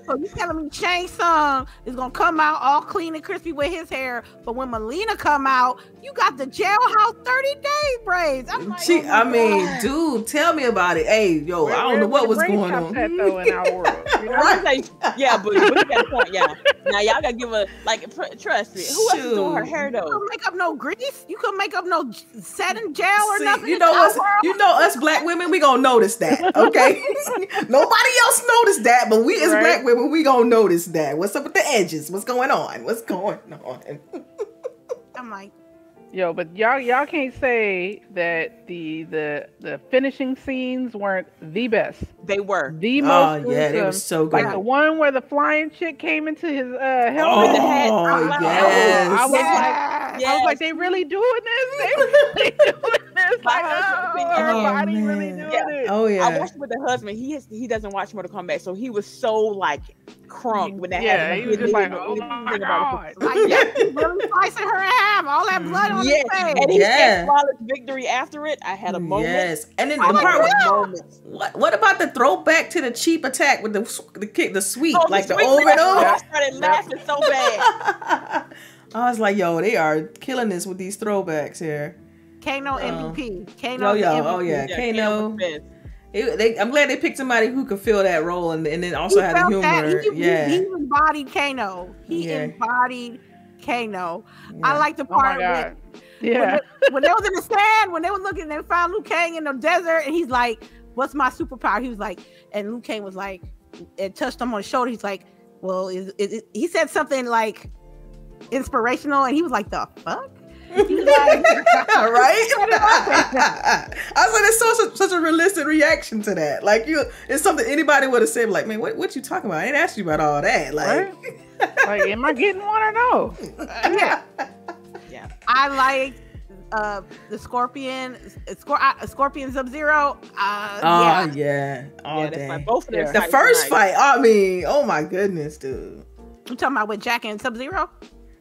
[SPEAKER 3] So you telling me Shang Tsung is gonna come out all clean and crispy with his hair, but when Mileena come out, you got the jailhouse 30 days braids. I'm like,
[SPEAKER 2] She,
[SPEAKER 3] oh my
[SPEAKER 2] I mean,
[SPEAKER 3] God.
[SPEAKER 2] dude, tell me about it. Hey, yo,
[SPEAKER 4] Where-
[SPEAKER 2] I don't
[SPEAKER 4] where-
[SPEAKER 2] know what was going on.
[SPEAKER 4] at, though in our world. [laughs] You know?
[SPEAKER 1] I'm like, yeah, but, but you got a point. Yeah. Now y'all gotta give a like. Tr- trust me. Who else is doing her
[SPEAKER 2] Shoot.
[SPEAKER 1] hair
[SPEAKER 3] you
[SPEAKER 1] though?
[SPEAKER 3] couldn't make up no grease. You couldn't make up no j- setting gel or
[SPEAKER 2] See,
[SPEAKER 3] nothing.
[SPEAKER 2] you know us,
[SPEAKER 3] world.
[SPEAKER 2] you know us black women, we gonna notice that, okay? [laughs] Nobody else noticed that, but we as
[SPEAKER 4] Right.
[SPEAKER 2] black women, we gonna notice that. What's up with the edges? What's going on? What's going on? [laughs]
[SPEAKER 3] I'm like,
[SPEAKER 4] Yo, but y'all y'all can't say that the the the finishing scenes weren't the best.
[SPEAKER 1] They were.
[SPEAKER 4] The
[SPEAKER 2] Oh
[SPEAKER 4] most
[SPEAKER 2] yeah, they were so good.
[SPEAKER 4] like the one where the flying chick came into his uh helmet.
[SPEAKER 2] Oh,
[SPEAKER 1] the head. I was like,
[SPEAKER 2] yes.
[SPEAKER 4] I was like,
[SPEAKER 3] yes.
[SPEAKER 4] I was like, they really doing this? They really [laughs] doing this?
[SPEAKER 1] My
[SPEAKER 4] Like, oh,
[SPEAKER 1] think-
[SPEAKER 4] her
[SPEAKER 2] Oh,
[SPEAKER 4] body really doing
[SPEAKER 1] Yeah.
[SPEAKER 4] it.
[SPEAKER 2] oh yeah.
[SPEAKER 1] I watched it with the husband. He has, he doesn't watch Mortal Kombat, so he was so like crunk when that
[SPEAKER 4] Yeah,
[SPEAKER 1] happened.
[SPEAKER 4] he was just like, oh my
[SPEAKER 1] think about it.
[SPEAKER 4] god.
[SPEAKER 3] like
[SPEAKER 1] Yeah.
[SPEAKER 3] yeah. really [laughs] slicing her in half, all that blood on
[SPEAKER 1] Yeah,
[SPEAKER 3] his face.
[SPEAKER 1] and he
[SPEAKER 2] Yeah.
[SPEAKER 1] said flawless victory after it. I had a moment.
[SPEAKER 2] Yes, and then
[SPEAKER 1] I
[SPEAKER 2] the oh
[SPEAKER 1] like
[SPEAKER 2] part with
[SPEAKER 1] moments.
[SPEAKER 2] what what about the throwback to the cheap attack with the the kick the sweep
[SPEAKER 1] Oh,
[SPEAKER 2] like the
[SPEAKER 1] sweet
[SPEAKER 2] over and over?
[SPEAKER 1] I started laughing so bad. [laughs]
[SPEAKER 2] I was like, yo, they are killing this with these throwbacks here.
[SPEAKER 3] Kano
[SPEAKER 2] Oh.
[SPEAKER 3] MVP. Kano
[SPEAKER 2] Oh,
[SPEAKER 3] the
[SPEAKER 2] yeah,
[SPEAKER 3] MVP.
[SPEAKER 2] oh, yeah.
[SPEAKER 1] Kano
[SPEAKER 2] Kano.
[SPEAKER 1] Was best.
[SPEAKER 2] It- they, I'm glad they picked somebody who could fill that role and, and then also
[SPEAKER 3] He
[SPEAKER 2] had the
[SPEAKER 3] felt that.
[SPEAKER 2] humor.
[SPEAKER 3] He, he-
[SPEAKER 2] yeah.
[SPEAKER 3] he embodied Kano. He
[SPEAKER 2] Yeah.
[SPEAKER 3] embodied Kano.
[SPEAKER 2] yeah.
[SPEAKER 3] I like the
[SPEAKER 4] Oh
[SPEAKER 3] part
[SPEAKER 4] god.
[SPEAKER 3] when,
[SPEAKER 4] Yeah.
[SPEAKER 3] when, they, when they was in the stand, when they were looking, they found Liu Kang in the desert, and he's like, "What's my superpower?" He was like, and Liu Kang was like, it touched him on the shoulder. He's like, "Well, is, is, is-" he said something like inspirational, and he was like, "The fuck." He's [laughs] like,
[SPEAKER 2] right? I was like, it's so, such, such a realistic reaction to that. Like you, it's something anybody would have said. Like, man, what what you talking about? I ain't asked you about all that. Like,
[SPEAKER 4] like, am I getting one or no? [laughs]
[SPEAKER 3] yeah.
[SPEAKER 1] Yeah.
[SPEAKER 3] I like uh the Scorpion, Scor- uh, Scorpion Sub Zero. Uh,
[SPEAKER 2] oh
[SPEAKER 3] yeah.
[SPEAKER 2] yeah, oh
[SPEAKER 1] yeah, that's like both of their
[SPEAKER 4] Yeah.
[SPEAKER 2] the first
[SPEAKER 1] were nice.
[SPEAKER 2] fight. I mean, oh my goodness, dude.
[SPEAKER 3] I'm talking about with Jax and Sub Zero.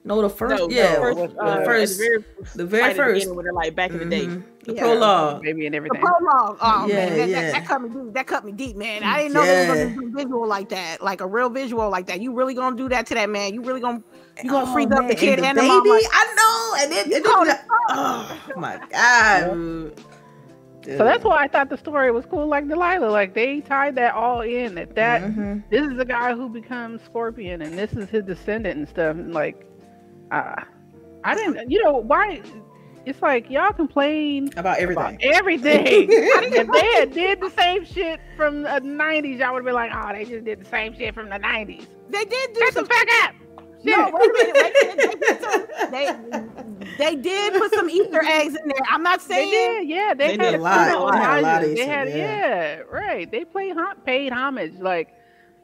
[SPEAKER 2] No, the first,
[SPEAKER 1] No,
[SPEAKER 2] yeah,
[SPEAKER 1] the first,
[SPEAKER 4] the
[SPEAKER 1] uh,
[SPEAKER 2] first-
[SPEAKER 1] the very,
[SPEAKER 2] the very
[SPEAKER 1] fight the
[SPEAKER 2] first.
[SPEAKER 1] beginning when like back in the day.
[SPEAKER 2] Mhm. the
[SPEAKER 3] Yeah.
[SPEAKER 2] prologue.
[SPEAKER 4] Baby and everything.
[SPEAKER 3] The prologue. Oh
[SPEAKER 2] Yeah,
[SPEAKER 3] man, that,
[SPEAKER 2] yeah.
[SPEAKER 3] that, that cut me deep. That cut me deep, man. I didn't know they was
[SPEAKER 2] Yeah.
[SPEAKER 3] gonna do visual like that, like a real visual like that. You really gonna do that to that man? You really gonna you gonna
[SPEAKER 2] Oh,
[SPEAKER 3] freeze up the kid and,
[SPEAKER 2] the
[SPEAKER 3] the
[SPEAKER 2] baby?
[SPEAKER 3] mom? Like,
[SPEAKER 2] I know, and then, and then
[SPEAKER 3] called
[SPEAKER 2] oh my god. dude.
[SPEAKER 4] So that's why I thought the story was cool, like Delilah. Like they tied that all in. That that
[SPEAKER 2] Mhm.
[SPEAKER 4] this is the guy who becomes Scorpion, and this is his descendant and stuff. And like, uh, I didn't, you know, why? It's like y'all complain
[SPEAKER 2] about
[SPEAKER 4] about
[SPEAKER 2] everything. [laughs]
[SPEAKER 4] everything. if they had did the same shit from the '90s, y'all would have been like, oh, they just did the same shit from the '90s.
[SPEAKER 3] they did do
[SPEAKER 4] Shut the
[SPEAKER 3] some.
[SPEAKER 4] fuck up.
[SPEAKER 3] No, wait a minute. Wait a minute. They, did [laughs] they, they did put some Easter eggs in there. I'm not
[SPEAKER 4] They
[SPEAKER 3] saying
[SPEAKER 4] did, yeah. They,
[SPEAKER 1] They
[SPEAKER 4] had
[SPEAKER 1] did
[SPEAKER 2] a lot. They had a lot of
[SPEAKER 4] homages. They had,
[SPEAKER 2] yeah.
[SPEAKER 4] yeah, right. They played hom- paid homage. Like,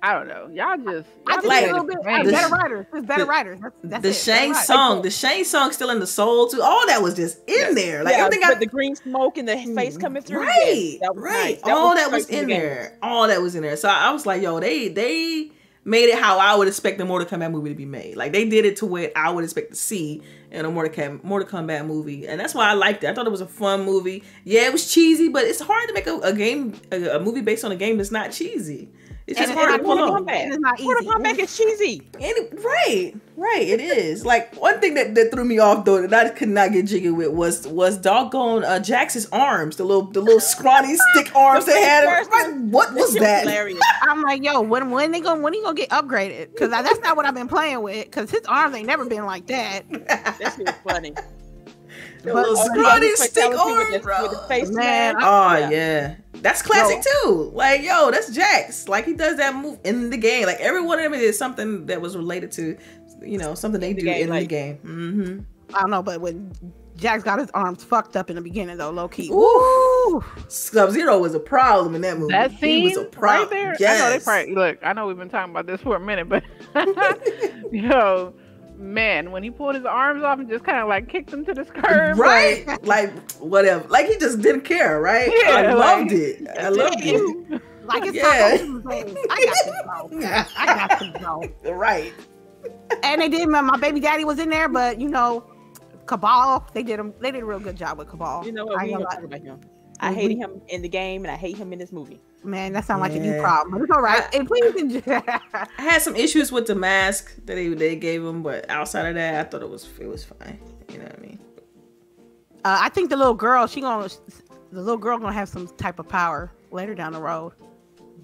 [SPEAKER 4] I don't know. Y'all just,
[SPEAKER 3] I
[SPEAKER 4] y'all
[SPEAKER 3] just
[SPEAKER 2] Like,
[SPEAKER 3] a little bit.
[SPEAKER 4] Man.
[SPEAKER 2] The-
[SPEAKER 3] better writers. It's better
[SPEAKER 2] the-
[SPEAKER 3] writers. That's, that's
[SPEAKER 2] the
[SPEAKER 3] it.
[SPEAKER 2] Shane
[SPEAKER 3] Better
[SPEAKER 2] song, the Shane song still in the soul too. All that was just in there. Like
[SPEAKER 1] yeah,
[SPEAKER 2] everything
[SPEAKER 1] but
[SPEAKER 2] I
[SPEAKER 1] the green smoke and the face hmm, coming through.
[SPEAKER 2] Right,
[SPEAKER 1] yes, that was
[SPEAKER 2] right.
[SPEAKER 1] nice.
[SPEAKER 2] All that was in
[SPEAKER 1] the
[SPEAKER 2] there. All that was in there. So I was like, yo, they they made it how I would expect the Mortal Kombat movie to be made. Like they did it to what I would expect to see in a Mortal Kombat, Mortal Kombat movie, and that's why I liked it. I thought it was a fun movie. Yeah, it was cheesy, but it's hard to make a, a game, a, a movie based on a game that's not cheesy. It's
[SPEAKER 3] And
[SPEAKER 2] just hard
[SPEAKER 3] not
[SPEAKER 2] to pull
[SPEAKER 1] Mortal
[SPEAKER 2] off.
[SPEAKER 1] Kombat.
[SPEAKER 3] It's not
[SPEAKER 1] Mortal
[SPEAKER 3] easy.
[SPEAKER 1] Kombat is cheesy.
[SPEAKER 2] Any, right, right. It is like one thing that, that threw me off though that I could not get jiggy with was was doggone uh, Jax's arms, the little the little scrawny [laughs] stick arms
[SPEAKER 1] The
[SPEAKER 2] they had.
[SPEAKER 1] first
[SPEAKER 2] Like, what was that?
[SPEAKER 1] hilarious. [laughs]
[SPEAKER 3] I'm like, yo, when when they gonna when he gonna get upgraded? Because that's not what I've been playing with. Because his arms ain't never been like that. [laughs]
[SPEAKER 1] That shit funny.
[SPEAKER 2] The
[SPEAKER 3] But-
[SPEAKER 2] little scrawny
[SPEAKER 1] Fatality
[SPEAKER 2] stick
[SPEAKER 1] with
[SPEAKER 2] arms,
[SPEAKER 1] the,
[SPEAKER 2] bro.
[SPEAKER 1] with the face
[SPEAKER 3] Man,
[SPEAKER 1] man.
[SPEAKER 2] Oh
[SPEAKER 1] Yeah.
[SPEAKER 2] That's classic too. Like yo, that's Jax. Like he does that move in the game. Like every one of them is something that was related to, you know, something they
[SPEAKER 1] the
[SPEAKER 2] do
[SPEAKER 1] game,
[SPEAKER 2] in the game. Mm-hmm.
[SPEAKER 3] I don't know, but when Jax's got his arms fucked up in the beginning though, low key.
[SPEAKER 2] Ooh, Sub Zero was a problem in that movie.
[SPEAKER 4] That
[SPEAKER 2] he
[SPEAKER 4] scene
[SPEAKER 2] was a problem.
[SPEAKER 4] right there.
[SPEAKER 2] Yes.
[SPEAKER 4] I know they probably look. I know we've been talking about this for a minute, but [laughs] [laughs] yo, man, when he pulled his arms off and just kind of like kicked him to the curb,
[SPEAKER 2] right? Like whatever. Like he just didn't care, right? [laughs]
[SPEAKER 4] Yeah,
[SPEAKER 2] I
[SPEAKER 4] like,
[SPEAKER 2] loved it. I
[SPEAKER 4] that's
[SPEAKER 2] loved
[SPEAKER 4] it.
[SPEAKER 2] it. [laughs]
[SPEAKER 3] Like it's
[SPEAKER 2] Yeah.
[SPEAKER 3] Taco Tuesdays. I got to go. [laughs] I got to go.
[SPEAKER 2] Right.
[SPEAKER 3] And they did. My, my baby daddy was in there, but you know, Kabal. They did him. They did a real good job with Kabal.
[SPEAKER 1] You know what?
[SPEAKER 3] I
[SPEAKER 1] We
[SPEAKER 3] ain't
[SPEAKER 1] ain't
[SPEAKER 3] gonna
[SPEAKER 1] gonna
[SPEAKER 3] lie.
[SPEAKER 1] talk about him. I hated him in the game, and I hate him in this movie.
[SPEAKER 3] Man, that sounds like a new problem. But it's all right. And please enjoy.
[SPEAKER 2] I had some issues with the mask that they, they gave him, but outside of that, I thought it was it was fine. You know what I mean?
[SPEAKER 3] Uh, I think the little girl, she gonna, the little girl gonna have some type of power later down the road.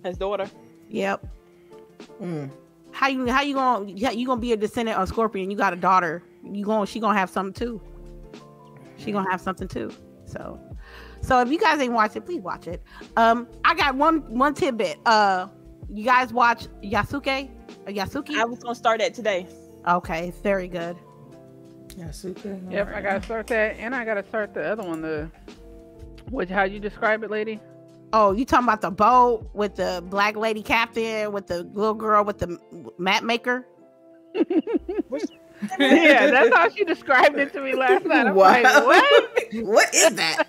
[SPEAKER 1] His daughter.
[SPEAKER 3] Yep.
[SPEAKER 2] Mm.
[SPEAKER 3] How you how you gonna yeah, you gonna be a descendant of Scorpion? You got a daughter. You going she gonna have something too. She gonna have something too. So, so if you guys ain't watched it, please watch it. Um, I got one one tidbit. Uh, you guys watch Yasuke? Uh, Yasuki?
[SPEAKER 1] I was gonna start that today.
[SPEAKER 3] Okay, it's very good.
[SPEAKER 2] Yasuke.
[SPEAKER 4] Yep, I gotta start that, and I gotta start the other one. The which how you describe it, lady?
[SPEAKER 3] Oh, you talking about the boat with the black lady captain with the little girl with the map maker? [laughs]
[SPEAKER 4] yeah, that's how she described it to me last night. I'm [laughs]
[SPEAKER 2] Wow.
[SPEAKER 4] like, what?
[SPEAKER 2] what is that?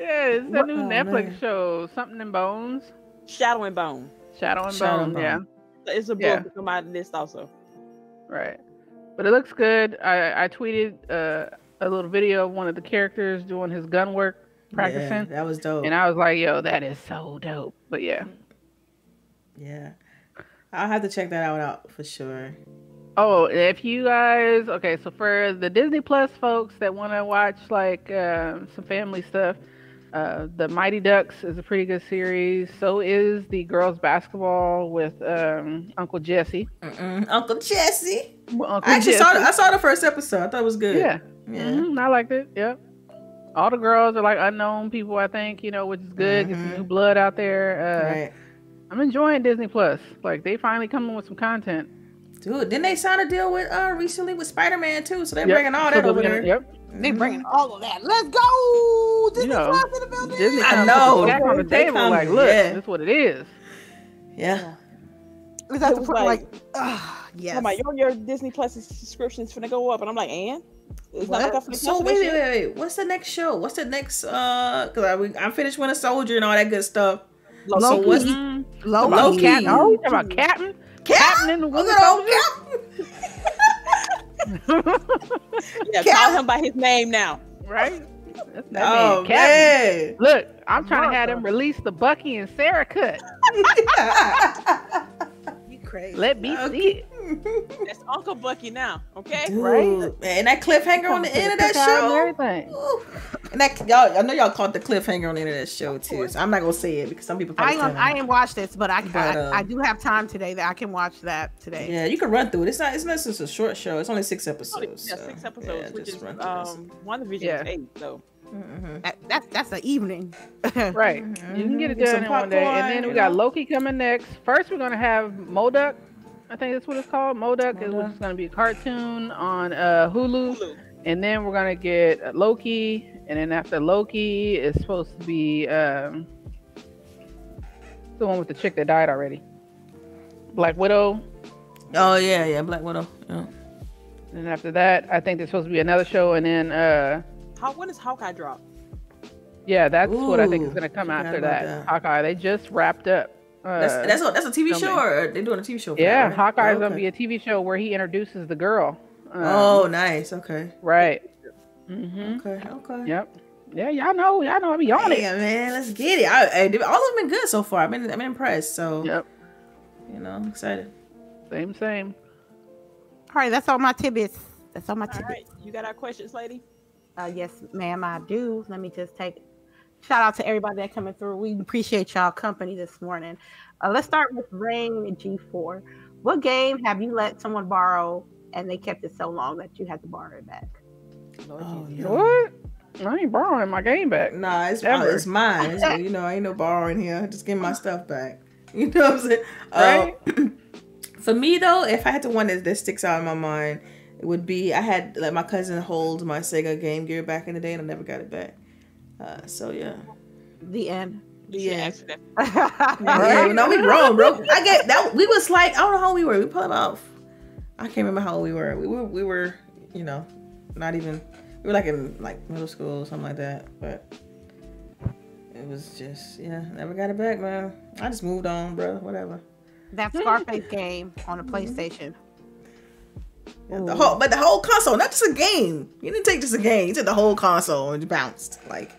[SPEAKER 4] Yeah, it's the
[SPEAKER 2] What-
[SPEAKER 4] new
[SPEAKER 2] oh,
[SPEAKER 4] Netflix
[SPEAKER 2] man.
[SPEAKER 4] show, something in Bones,
[SPEAKER 1] Shadow and Bone.
[SPEAKER 4] Shadow and
[SPEAKER 2] Shadow
[SPEAKER 4] Bone.
[SPEAKER 2] and
[SPEAKER 4] Yeah,
[SPEAKER 1] It's a book
[SPEAKER 4] Yeah.
[SPEAKER 1] to come out of this also.
[SPEAKER 4] right. But it looks good. I I tweeted uh, a little video of one of the characters doing his gun work,
[SPEAKER 2] Yeah,
[SPEAKER 4] practicing,
[SPEAKER 2] that was dope.
[SPEAKER 4] and I was like, yo, that is so dope. But yeah.
[SPEAKER 2] yeah. I'll have to check that out, out for sure.
[SPEAKER 4] Oh, if you guys, okay, so for the Disney Plus folks that want to watch like uh, some family stuff, uh, the Mighty Ducks is a pretty good series. So is the girls basketball with um, Uncle Jesse.
[SPEAKER 2] Mm-mm. Uncle Jesse.
[SPEAKER 4] Well, Uncle
[SPEAKER 2] I actually
[SPEAKER 4] Jesse.
[SPEAKER 2] saw the, I saw the first episode. I thought it was good.
[SPEAKER 4] Yeah,
[SPEAKER 2] Yeah.
[SPEAKER 4] mhm, I liked it. Yep. All the girls are like unknown people, I think, you know, which is good. Get some
[SPEAKER 2] Mhm.
[SPEAKER 4] new blood out there. Uh,
[SPEAKER 2] Right.
[SPEAKER 4] I'm enjoying Disney Plus. Like they finally coming with some content.
[SPEAKER 2] Dude, didn't they sign a deal with uh recently with Spider Man too? So they're
[SPEAKER 4] Yep.
[SPEAKER 2] bringing all that
[SPEAKER 4] they're
[SPEAKER 2] over
[SPEAKER 4] gonna-
[SPEAKER 2] there.
[SPEAKER 4] Yep.
[SPEAKER 3] They
[SPEAKER 2] Mhm.
[SPEAKER 3] bringing all of that. Let's go. Disney
[SPEAKER 4] know,
[SPEAKER 3] in the building.
[SPEAKER 4] Disney
[SPEAKER 2] I
[SPEAKER 4] kinda
[SPEAKER 2] know,
[SPEAKER 4] put the jack on the
[SPEAKER 2] they
[SPEAKER 4] table.
[SPEAKER 2] come-
[SPEAKER 4] like, look,
[SPEAKER 2] yeah.
[SPEAKER 4] this what it is.
[SPEAKER 2] Yeah.
[SPEAKER 3] Is that the point?
[SPEAKER 1] like-
[SPEAKER 3] Like, ah, yes.
[SPEAKER 1] Come on, your, your Disney Plus subscription subscription's finna go up, and I'm like, and it's
[SPEAKER 3] What?
[SPEAKER 1] not like
[SPEAKER 2] So wait, wait, wait, wait. What's the next show? What's the next? Uh, cause I we- I finished Winter Soldier and all that good stuff.
[SPEAKER 1] Loki.
[SPEAKER 2] So what's
[SPEAKER 4] Mhm.
[SPEAKER 3] Low
[SPEAKER 2] Loki.
[SPEAKER 3] key.
[SPEAKER 4] Captain. Oh, you talking about Captain? Captain in the
[SPEAKER 2] Oh,
[SPEAKER 4] Winter
[SPEAKER 2] no,
[SPEAKER 4] Soldier? [laughs]
[SPEAKER 1] Yeah,
[SPEAKER 2] Cap-
[SPEAKER 1] call him by his name now.
[SPEAKER 4] right? That's that
[SPEAKER 2] Oh
[SPEAKER 4] man,
[SPEAKER 2] man.
[SPEAKER 4] Look, I'm trying to have them release the Bucky and Sarah cut. [laughs]
[SPEAKER 3] You crazy.
[SPEAKER 4] Let me see it.
[SPEAKER 1] That's Uncle Bucky now, okay?
[SPEAKER 2] Dude,
[SPEAKER 4] Right?
[SPEAKER 2] And that cliffhanger on the end of that show.
[SPEAKER 4] everything.
[SPEAKER 2] Ooh. And that y'all, I know y'all caught the cliffhanger on the end of that show too. So I'm not gonna say it because some people.
[SPEAKER 3] I
[SPEAKER 2] probably
[SPEAKER 3] ain't,
[SPEAKER 2] still
[SPEAKER 3] I ain't watched this, but I,
[SPEAKER 2] But,
[SPEAKER 3] I,
[SPEAKER 2] uh,
[SPEAKER 3] I do have time today that I can watch that today.
[SPEAKER 2] Yeah, you can run through it. It's not. It's not just a short show. It's only six
[SPEAKER 1] Yeah,
[SPEAKER 2] episodes. so,
[SPEAKER 1] six episodes,
[SPEAKER 2] yeah,
[SPEAKER 1] which
[SPEAKER 2] just
[SPEAKER 1] is
[SPEAKER 2] run through this.
[SPEAKER 1] um one division
[SPEAKER 4] Yeah.
[SPEAKER 1] is eight. So
[SPEAKER 2] Mhm.
[SPEAKER 3] That, that's that's an evening.
[SPEAKER 4] Right. [laughs] You can get it
[SPEAKER 2] Get
[SPEAKER 4] done in one day. And then we got? Loki coming next. First, we're going to have Moduck. I think that's what it's called. M.O.D.O.K., is which is going to be a cartoon on uh, Hulu.
[SPEAKER 1] Hulu.
[SPEAKER 4] And then we're going to get uh, Loki. And then after Loki, it's supposed to be um, the one with the chick that died already. Black Widow.
[SPEAKER 2] Oh yeah, yeah, Black Widow. Yeah.
[SPEAKER 4] And after that, I think there's supposed to be another show. And then, uh,
[SPEAKER 1] How when does Hawkeye drop?
[SPEAKER 4] yeah, that's what I think is going to come after that.
[SPEAKER 2] that.
[SPEAKER 4] Hawkeye. They just wrapped up. Uh,
[SPEAKER 2] That's that's a, that's a TV show, or they're doing a TV show.
[SPEAKER 4] Yeah,
[SPEAKER 2] that, right?
[SPEAKER 4] Hawkeye's
[SPEAKER 2] Oh,
[SPEAKER 4] gonna be a TV show where he introduces the girl. Um,
[SPEAKER 2] Oh, nice. Okay.
[SPEAKER 4] right. Mm-hmm.
[SPEAKER 2] Okay. Okay.
[SPEAKER 4] Yep. Yeah, y'all know, y'all know, I be on it.
[SPEAKER 2] Man. Let's get it. I, I, all of them been good so far. I've been, I've been impressed. So,
[SPEAKER 4] Yep.
[SPEAKER 2] you know, I'm excited.
[SPEAKER 4] Same, same.
[SPEAKER 3] All right, that's all my tidbits. That's all my
[SPEAKER 1] All
[SPEAKER 3] tidbits.
[SPEAKER 1] right, you got our questions, lady.
[SPEAKER 3] Uh, yes, ma'am, I do. Let me just take shout out to everybody that coming through. We appreciate y'all company this morning. Uh, let's start with Rain G4. What game have you let someone borrow and they kept it so long that you had to borrow it back?
[SPEAKER 1] Lord
[SPEAKER 2] Oh,
[SPEAKER 1] Jesus.
[SPEAKER 4] What? I ain't borrowing my game back.
[SPEAKER 2] Nah, it's
[SPEAKER 4] Ever.
[SPEAKER 2] it's mine. So, you know, I ain't no borrowing here. Just give me my [laughs] stuff back. [laughs] You know what I'm saying?
[SPEAKER 4] Right?
[SPEAKER 2] Uh, [clears throat] for me though, if I had to one that, that sticks out in my mind, it would be I had let my cousin hold my Sega Game Gear back in the day, and I never got it back. Uh, so yeah.
[SPEAKER 3] The end.
[SPEAKER 1] You should
[SPEAKER 2] Yeah.
[SPEAKER 1] ask for that.
[SPEAKER 2] Yeah, no, we grown, bro. I get that. We was like, I don't know how we were. We probably about, I can't remember how old we were. We were we were you know not even we were like in like middle school or something like that. But it was just yeah, never got it back, man. I just moved on, bro. Whatever.
[SPEAKER 3] That Scarface game on the PlayStation.
[SPEAKER 2] Yeah, the whole, but the whole console, not just a game. You didn't take just a game. You took the whole console and you bounced. Like,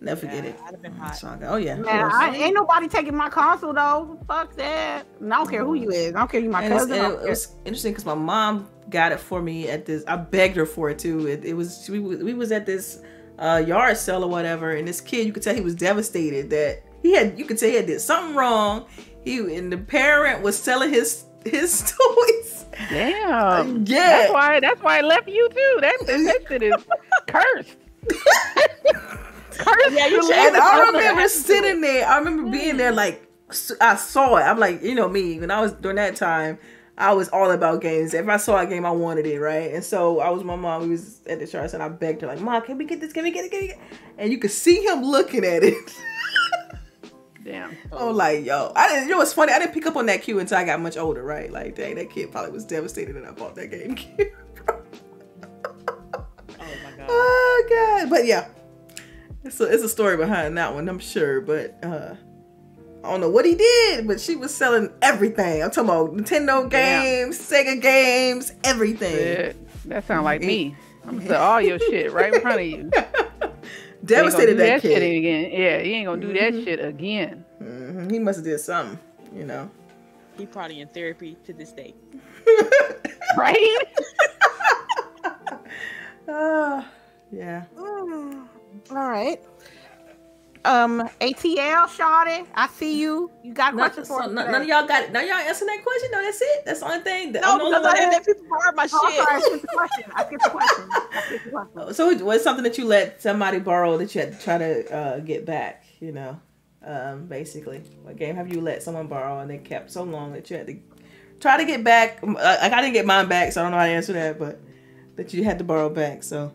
[SPEAKER 2] never forget
[SPEAKER 1] Yeah,
[SPEAKER 2] it.
[SPEAKER 1] I'd have been hot.
[SPEAKER 2] Saga. Oh yeah. of
[SPEAKER 3] Man. I, ain't nobody taking my console though. Fuck that. And I don't care who you is. I don't care you my
[SPEAKER 2] And
[SPEAKER 3] cousin. I
[SPEAKER 2] and it was interesting because my mom got it for me at this. I begged her for it too. It, it was we, was- we was at this uh, yard sale or whatever, and this kid you could tell he was devastated that he had. You could tell he had did something wrong. He and the parent was selling his his [laughs] toys.
[SPEAKER 4] Damn.
[SPEAKER 2] Yeah.
[SPEAKER 4] That's why. That's why I left you too. That that, that shit is [laughs] cursed. [laughs] cursed.
[SPEAKER 1] Yeah, you
[SPEAKER 4] to
[SPEAKER 1] should
[SPEAKER 4] live
[SPEAKER 2] And I remember
[SPEAKER 4] has to do
[SPEAKER 2] sitting there. I remember being there, mm. like I saw it. I'm like, you know me. When I was during that time, I was all about games. If I saw a game, I wanted it, right? And so I was with my mom. We was at the church, and I begged her, like, "Mom, can we get this? Can we get it? Can we get it?" And you could see him looking at it. [laughs]
[SPEAKER 4] Damn.
[SPEAKER 2] I'm like, yo, I didn't. You know what's funny? I didn't pick up on that cue until I got much older, right? Like, dang, that kid probably was devastated that I bought that game. [laughs]
[SPEAKER 1] Oh my god.
[SPEAKER 2] oh god, but yeah, it's a it's a story behind that one, I'm sure. But uh I don't know what he did, but she was selling everything. I'm talking about Nintendo
[SPEAKER 4] Damn.
[SPEAKER 2] games, Sega games, everything.
[SPEAKER 4] That, that sound like me. I'm gonna sell all your shit right in front of you. [laughs]
[SPEAKER 2] Devastated
[SPEAKER 4] You ain't gonna
[SPEAKER 2] that,
[SPEAKER 4] shit
[SPEAKER 2] kid.
[SPEAKER 4] again. Yeah, he ain't gonna do
[SPEAKER 2] Mhm.
[SPEAKER 4] that shit again.
[SPEAKER 2] Mhm, He must have did something, you know.
[SPEAKER 1] He probably in therapy to this day. [laughs]
[SPEAKER 4] Right? [laughs]
[SPEAKER 2] Ah, yeah.
[SPEAKER 3] Mm, [sighs] All right. Um, ATL, Shawty, I see you. You got questions for us
[SPEAKER 2] none, none of y'all got it. None of y'all answering that question. No, that's it. That's the only thing. That,
[SPEAKER 1] No, because I
[SPEAKER 2] that-
[SPEAKER 1] that people borrow my
[SPEAKER 3] Oh, I'm sorry, I
[SPEAKER 1] shit.
[SPEAKER 3] skipped the question. I skipped the question. I skipped the question. [laughs]
[SPEAKER 2] So what's something that you let somebody borrow that you had to try to uh, get back? You know, um, basically, what game have you let someone borrow and they kept so long that you had to try to get back? Uh, Like I didn't get mine back, so I don't know how to answer that, but that you had to borrow back. So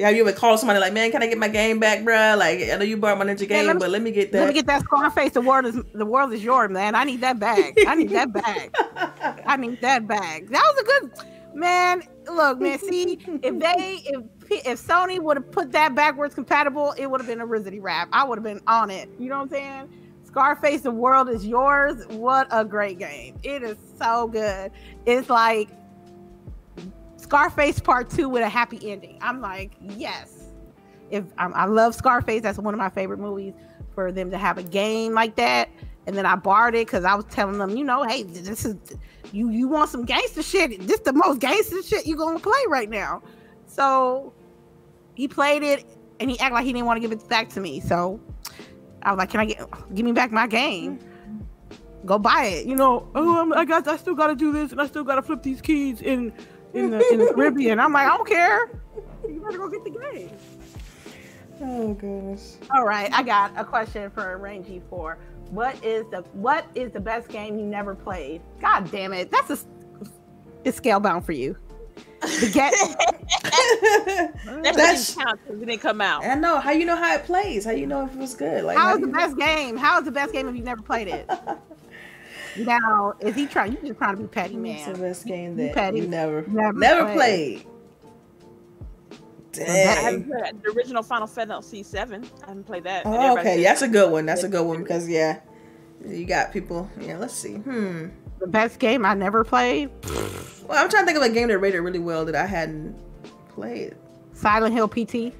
[SPEAKER 2] have you ever called somebody like, "Man, can I get my game back, bruh? Like I know you borrowed my Ninja game,
[SPEAKER 3] let me-
[SPEAKER 2] but let me get that."
[SPEAKER 3] Let me get that Scarface. The world is the world is yours, man. I need that bag. I need that bag. [laughs] I need that bag. That was a good man. Look, man. See, if they if if Sony would have put that backwards compatible, it would have been a Rizzy rap. I would have been on it. You know what I'm saying? Scarface, the world is yours. What a great game! It is so good. It's like Scarface Part Two with a happy ending. I'm like, yes. If I, I love Scarface, that's one of my favorite movies. For them to have a game like that, and then I borrowed it because I was telling them, you know, hey, this is you. You want some gangster shit? This the most gangster shit you're gonna play right now. So he played it, and he acted like he didn't want to give it back to me. So I was like, can I get give me back my game? Go buy it. You know, oh, I'm, I got, I still got to do this, and I still got to flip these keys in in the in the Caribbean. I'm like, I don't care. You better go get the game.
[SPEAKER 2] oh goodness.
[SPEAKER 3] All right, I got a question for Rangy Four. What is the what is the best game you never played? God damn it, that's a it's Scalebound for you. The get [laughs]
[SPEAKER 1] That
[SPEAKER 2] That's-
[SPEAKER 1] didn't count because it didn't come out.
[SPEAKER 2] I know how you know how it plays. How you know if it was good? Like
[SPEAKER 3] how
[SPEAKER 2] how
[SPEAKER 3] is
[SPEAKER 2] do
[SPEAKER 3] the
[SPEAKER 2] you-
[SPEAKER 3] best game? How is the best game if you've never played it? [laughs] Now, is he trying? You just trying to be petty,
[SPEAKER 2] What's the
[SPEAKER 3] man.
[SPEAKER 2] best game
[SPEAKER 3] You
[SPEAKER 2] that
[SPEAKER 3] petty.
[SPEAKER 2] you never
[SPEAKER 3] Never
[SPEAKER 2] never,
[SPEAKER 3] played.
[SPEAKER 2] played? Dang.
[SPEAKER 1] haven't the original Final Fantasy Seven. I haven't played that.
[SPEAKER 2] Oh, okay,
[SPEAKER 1] says
[SPEAKER 2] that's a good one. That's a good one because yeah, you got people. Yeah, let's see. Hmm.
[SPEAKER 3] The best game I never played.
[SPEAKER 2] Well, I'm trying to think of a game that rated really well that I hadn't played.
[SPEAKER 3] Silent Hill PT.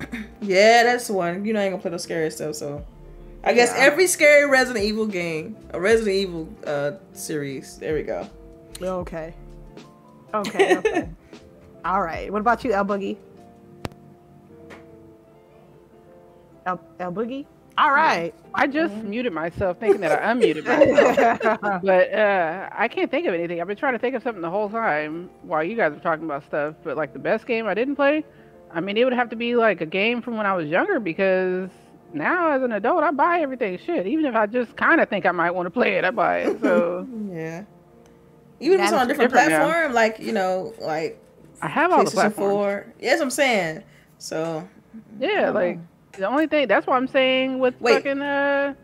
[SPEAKER 3] [clears throat]
[SPEAKER 2] Yeah, that's one. You know, I ain't gonna play those scary stuff, so I guess
[SPEAKER 3] Yeah.
[SPEAKER 2] every scary Resident Evil game, a Resident Evil uh series. There we go.
[SPEAKER 3] Okay. Okay. okay. [laughs] All right. What about you, El Boogie? El, El Boogie? All right.
[SPEAKER 4] I just muted myself thinking that I unmuted [laughs] myself. [laughs] but uh, I can't think of anything. I've been trying to think of something the whole time while you guys were talking about stuff. But like the best game I didn't play, I mean, it would have to be like a game from when I was younger because now as an adult, I buy everything. Shit, even if I just kind of think I might want to play it, I buy it. So [laughs]
[SPEAKER 2] Yeah. Even if it's on a
[SPEAKER 3] is
[SPEAKER 2] different,
[SPEAKER 4] different now.
[SPEAKER 2] platform, like you know, like
[SPEAKER 4] I have all the
[SPEAKER 2] PlayStation
[SPEAKER 4] platforms.
[SPEAKER 2] Four. Yeah, I'm saying. So,
[SPEAKER 4] Yeah, like the only thing. That's what I'm saying with
[SPEAKER 2] Wait.
[SPEAKER 4] fucking. Uh,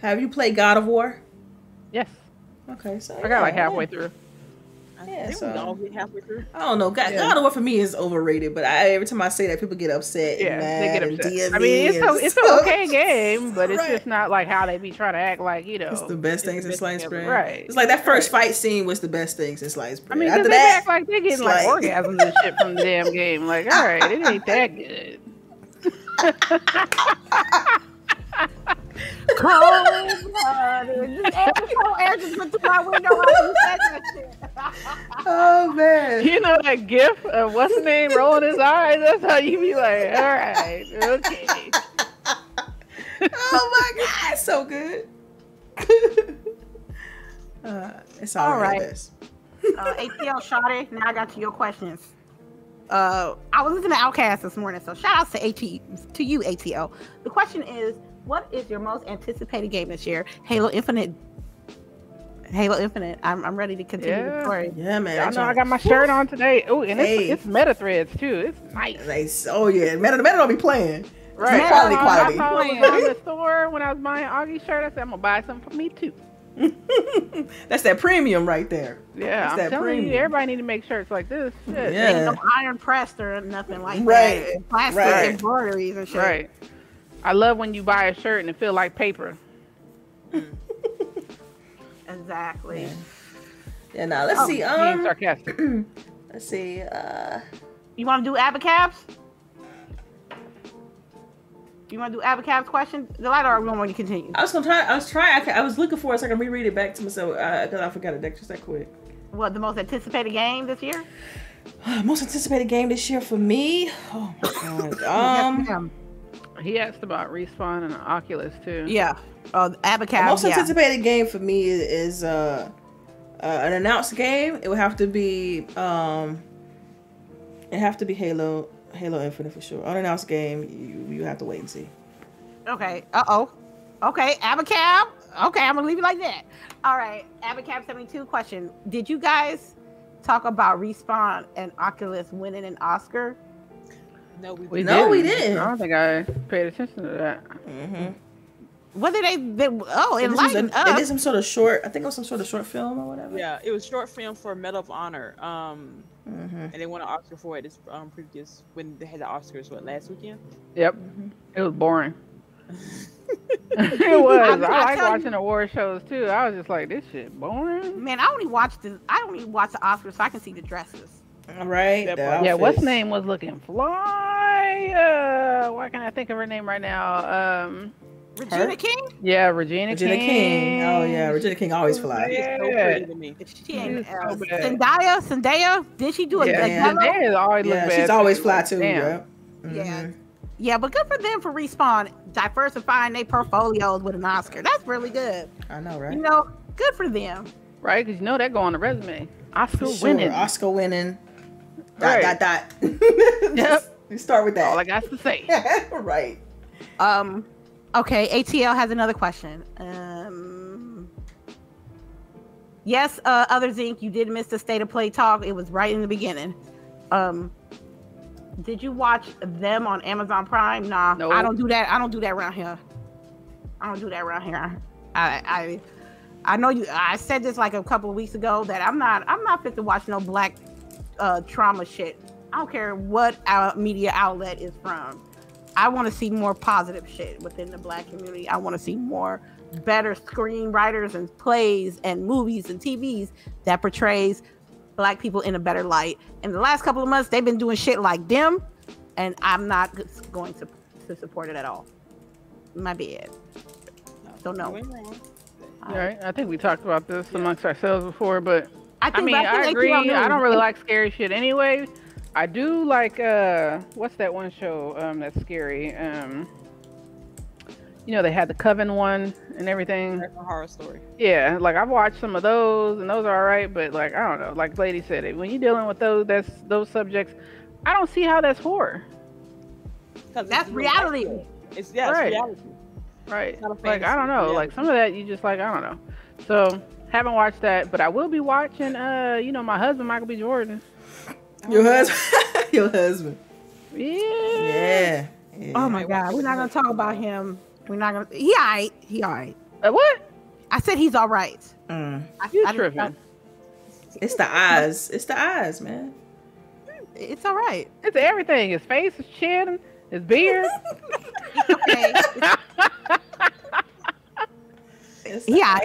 [SPEAKER 2] have you played God of War?
[SPEAKER 4] yes,
[SPEAKER 2] Okay, so
[SPEAKER 4] I got like halfway
[SPEAKER 2] yeah.
[SPEAKER 4] through.
[SPEAKER 1] I I
[SPEAKER 2] Yeah, so-
[SPEAKER 1] all get halfway through.
[SPEAKER 2] I don't know. God,
[SPEAKER 4] Yeah.
[SPEAKER 2] God of War for me is overrated, but I, every time I say that, people get upset.
[SPEAKER 4] Yeah,
[SPEAKER 2] and
[SPEAKER 4] they get
[SPEAKER 2] and
[SPEAKER 4] upset.
[SPEAKER 2] DMV
[SPEAKER 4] I mean, it's a, it's an okay game, but it's
[SPEAKER 2] Right.
[SPEAKER 4] just not like how they be trying to act like you know.
[SPEAKER 2] It's the best
[SPEAKER 1] It's
[SPEAKER 2] thing
[SPEAKER 1] the
[SPEAKER 2] since sliced bread.
[SPEAKER 4] Right.
[SPEAKER 2] It's like that first
[SPEAKER 4] Right.
[SPEAKER 2] fight scene was the best thing since sliced
[SPEAKER 4] I
[SPEAKER 2] mean,
[SPEAKER 4] mean, 'cause
[SPEAKER 2] After
[SPEAKER 4] they
[SPEAKER 2] that,
[SPEAKER 4] act like they're getting
[SPEAKER 2] it's
[SPEAKER 4] like,
[SPEAKER 2] like-
[SPEAKER 4] orgasms and shit from the damn game. Like, all right, it ain't that [laughs] good. [laughs]
[SPEAKER 3] Cold blooded. This episode air just went through my window while you said that shit.
[SPEAKER 2] oh man.
[SPEAKER 4] You know that gif of what's the name rolling his eyes? That's how you be like, all right, okay.
[SPEAKER 2] oh my god, it's so good. uh, it's all
[SPEAKER 3] All
[SPEAKER 2] right.
[SPEAKER 3] right. uh, ATL Shawty, now I got to your questions. Uh, I was listening to OutKast this morning, so shout outs to AT to you, ATL. The question is, what is your most anticipated game this year? Halo Infinite. Halo Infinite. I'm, I'm ready to continue the
[SPEAKER 4] Yeah.
[SPEAKER 3] story.
[SPEAKER 2] Yeah, man.
[SPEAKER 4] I know I got my shirt on today. Oh, and it's,
[SPEAKER 2] Hey.
[SPEAKER 4] it's meta threads too. It's nice.
[SPEAKER 2] Nice. Oh yeah, meta The man don't be playing.
[SPEAKER 4] Right.
[SPEAKER 2] quality,
[SPEAKER 4] I-
[SPEAKER 2] quality.
[SPEAKER 4] I saw it was on the store when I was buying Augie's shirt. I said, I'm going to buy some for me too. [laughs]
[SPEAKER 2] That's that premium right there.
[SPEAKER 4] Yeah,
[SPEAKER 2] That's
[SPEAKER 4] I'm
[SPEAKER 2] that
[SPEAKER 4] telling
[SPEAKER 2] premium.
[SPEAKER 4] you, everybody need to make shirts like this. Shit.
[SPEAKER 2] Yeah.
[SPEAKER 3] Ain't no iron pressed or nothing like
[SPEAKER 2] Right,
[SPEAKER 3] that. Plastic
[SPEAKER 2] right.
[SPEAKER 3] embroideries and shit.
[SPEAKER 4] Right. I love when you buy a shirt and it feel like paper. [laughs]
[SPEAKER 3] Exactly.
[SPEAKER 2] Yeah. Yeah. Now let's
[SPEAKER 3] Oh,
[SPEAKER 2] see.
[SPEAKER 4] Being
[SPEAKER 2] Um,
[SPEAKER 4] sarcastic. [clears throat]
[SPEAKER 2] let's see. Uh,
[SPEAKER 3] You want to do Abacabs? You want to do Abacabs question? The light or we want to continue?
[SPEAKER 2] I was gonna try. I was trying. I, I was looking for it so I can reread it back to myself because I forgot it that- just that quick.
[SPEAKER 3] What the most anticipated game this year? [sighs]
[SPEAKER 2] Most anticipated game this year for me. Oh my [coughs] god. Um,
[SPEAKER 3] ma'am.
[SPEAKER 4] He asked about Respawn and Oculus too.
[SPEAKER 3] yeah. Uh,
[SPEAKER 2] the
[SPEAKER 3] Abacabs.
[SPEAKER 2] most
[SPEAKER 3] yeah.
[SPEAKER 2] anticipated game for me is, is uh, uh, an announced game. It would have to be um, it have to be Halo, Halo Infinite for sure. Unannounced game, you you have to wait and see.
[SPEAKER 3] Okay. Uh oh. Okay. Abacab. Okay, I'm gonna leave it like that. All right. Abacab 72 question. Did you guys talk about Respawn and Oculus winning an Oscar?
[SPEAKER 1] No, we,
[SPEAKER 4] We
[SPEAKER 1] didn't.
[SPEAKER 2] No, we
[SPEAKER 4] didn't.
[SPEAKER 2] didn't.
[SPEAKER 4] I don't think I paid attention to that.
[SPEAKER 2] Mm-hmm.
[SPEAKER 3] What did they? they oh,
[SPEAKER 2] It, was a,
[SPEAKER 3] enlighten
[SPEAKER 2] it did some sort of short. I think it was some sort of short film or whatever.
[SPEAKER 1] Yeah, it was short film for Medal of Honor. Um,
[SPEAKER 2] Mm-hmm.
[SPEAKER 1] and they won an Oscar for it. This um previous when they had the Oscars what last weekend.
[SPEAKER 4] Yep.
[SPEAKER 2] Mm-hmm.
[SPEAKER 4] It was boring. [laughs] [laughs] it was. I,
[SPEAKER 3] I'm- I
[SPEAKER 4] like
[SPEAKER 3] tell you-
[SPEAKER 4] watching award shows too. I was just like, this shit boring.
[SPEAKER 3] Man, I only watched the. I only watch the Oscars so I can see the dresses.
[SPEAKER 2] All right.
[SPEAKER 1] That
[SPEAKER 2] the.
[SPEAKER 4] Yeah, what's name was looking fly. Uh, why can't I think of her name right now? Um,
[SPEAKER 3] Regina
[SPEAKER 2] Her?
[SPEAKER 3] King.
[SPEAKER 4] yeah, Regina,
[SPEAKER 2] Regina King. Oh yeah, Regina King always fly.
[SPEAKER 4] Yeah.
[SPEAKER 1] It's so pretty to me.
[SPEAKER 3] She ain't.
[SPEAKER 4] She's
[SPEAKER 3] Uh,
[SPEAKER 4] so.
[SPEAKER 3] Zendaya. Zendaya. Did she do a,
[SPEAKER 4] Yeah,
[SPEAKER 3] a
[SPEAKER 2] yeah.
[SPEAKER 4] Zendaya always look
[SPEAKER 2] Yeah,
[SPEAKER 4] bad
[SPEAKER 2] she's always fly too.
[SPEAKER 4] Damn.
[SPEAKER 2] Yeah.
[SPEAKER 3] Yeah.
[SPEAKER 2] Mhm.
[SPEAKER 3] Yeah, but good for them for respawn, diversifying their portfolios with an Oscar. That's really good.
[SPEAKER 2] I know, right?
[SPEAKER 3] You know, good for them.
[SPEAKER 4] Right? Because you know that go on the resume. Oscar
[SPEAKER 2] Sure,
[SPEAKER 4] winning.
[SPEAKER 2] Oscar winning. Dot
[SPEAKER 4] Right.
[SPEAKER 2] dot dot. [laughs]
[SPEAKER 4] Yep.
[SPEAKER 2] You start with that.
[SPEAKER 4] All I got to say. [laughs]
[SPEAKER 2] right.
[SPEAKER 3] Um, okay, ATL has another question. Um, yes, uh, other Zinc, you did miss the state of play talk. It was right in the beginning. Um, did you watch them on Amazon Prime? Nah,
[SPEAKER 4] No.
[SPEAKER 3] I don't do that. I don't do that around here. I don't do that around here. I, I, I know you. I said this like a couple of weeks ago that I'm not. I'm not fit to watch no black uh, trauma shit. I don't care what our media outlet is from. I want to see more positive shit within the black community. I want to see more better screenwriters and plays and movies and TVs that portrays black people in a better light. In the last couple of months, they've been doing shit like them, and I'm not going to, to support it at all. My bad. Don't know.
[SPEAKER 1] You ain't wrong.
[SPEAKER 4] All right. I think we talked about this amongst ourselves before, but
[SPEAKER 3] I,
[SPEAKER 4] I
[SPEAKER 3] think,
[SPEAKER 4] mean,
[SPEAKER 3] but
[SPEAKER 4] I agree. I don't really like scary shit anyway. I do like uh, what's that one show um that's scary? Um, you know they had the Coven one and everything.
[SPEAKER 1] American Horror Story.
[SPEAKER 4] Yeah, like I've watched some of those and those are alright, but like I don't know, like Lady said, it when you're dealing with those that's those subjects, I don't see how that's horror.
[SPEAKER 1] 'Cause
[SPEAKER 3] That's
[SPEAKER 1] it's
[SPEAKER 3] reality.
[SPEAKER 1] It's yeah,
[SPEAKER 4] Right.
[SPEAKER 1] it's reality.
[SPEAKER 4] Right.
[SPEAKER 1] not
[SPEAKER 4] Like I don't know.
[SPEAKER 1] it's
[SPEAKER 4] Like some of that you just like I don't know. So haven't watched that, but I will be watching uh, you know, my husband Michael B. Jordan.
[SPEAKER 2] Your husband. [laughs] Your husband.
[SPEAKER 4] Yeah.
[SPEAKER 2] Yeah. yeah.
[SPEAKER 3] Oh my god, we're not gonna talk about him. We're not gonna. He alright. He alright.
[SPEAKER 4] Uh, what?
[SPEAKER 3] I said he's all right.
[SPEAKER 2] Mm.
[SPEAKER 3] I,
[SPEAKER 4] You
[SPEAKER 3] I,
[SPEAKER 4] tripping.
[SPEAKER 3] I,
[SPEAKER 2] It's the eyes. It's the eyes, man.
[SPEAKER 3] It's all right.
[SPEAKER 4] It's everything. His face, his chin, his beard. [laughs]
[SPEAKER 3] Okay. [laughs]
[SPEAKER 2] It's the
[SPEAKER 3] Yeah.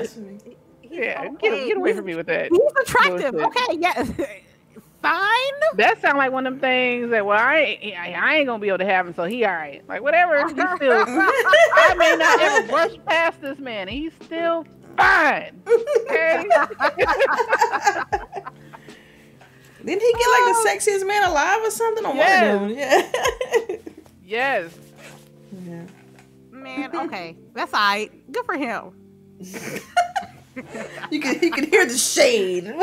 [SPEAKER 2] Eyes for me.
[SPEAKER 4] yeah,
[SPEAKER 3] okay.
[SPEAKER 4] get, get away from me with that.
[SPEAKER 3] He's attractive. Okay, yes. [laughs] Fine.
[SPEAKER 4] That sounds like one of them things that well, I ain't, I I ain't gonna be able to have him, so he all right. Like whatever. [laughs] He's still. I may not ever brush past this man, and he's still fine. Okay. [laughs]
[SPEAKER 2] Didn't he get like the oh. sexiest man alive or something on
[SPEAKER 4] Yes.
[SPEAKER 2] one of them?
[SPEAKER 4] yes.
[SPEAKER 2] Yeah. yeah.
[SPEAKER 3] Man, okay. That's all right. Good for him. [laughs]
[SPEAKER 2] You can you can hear the shade. [laughs]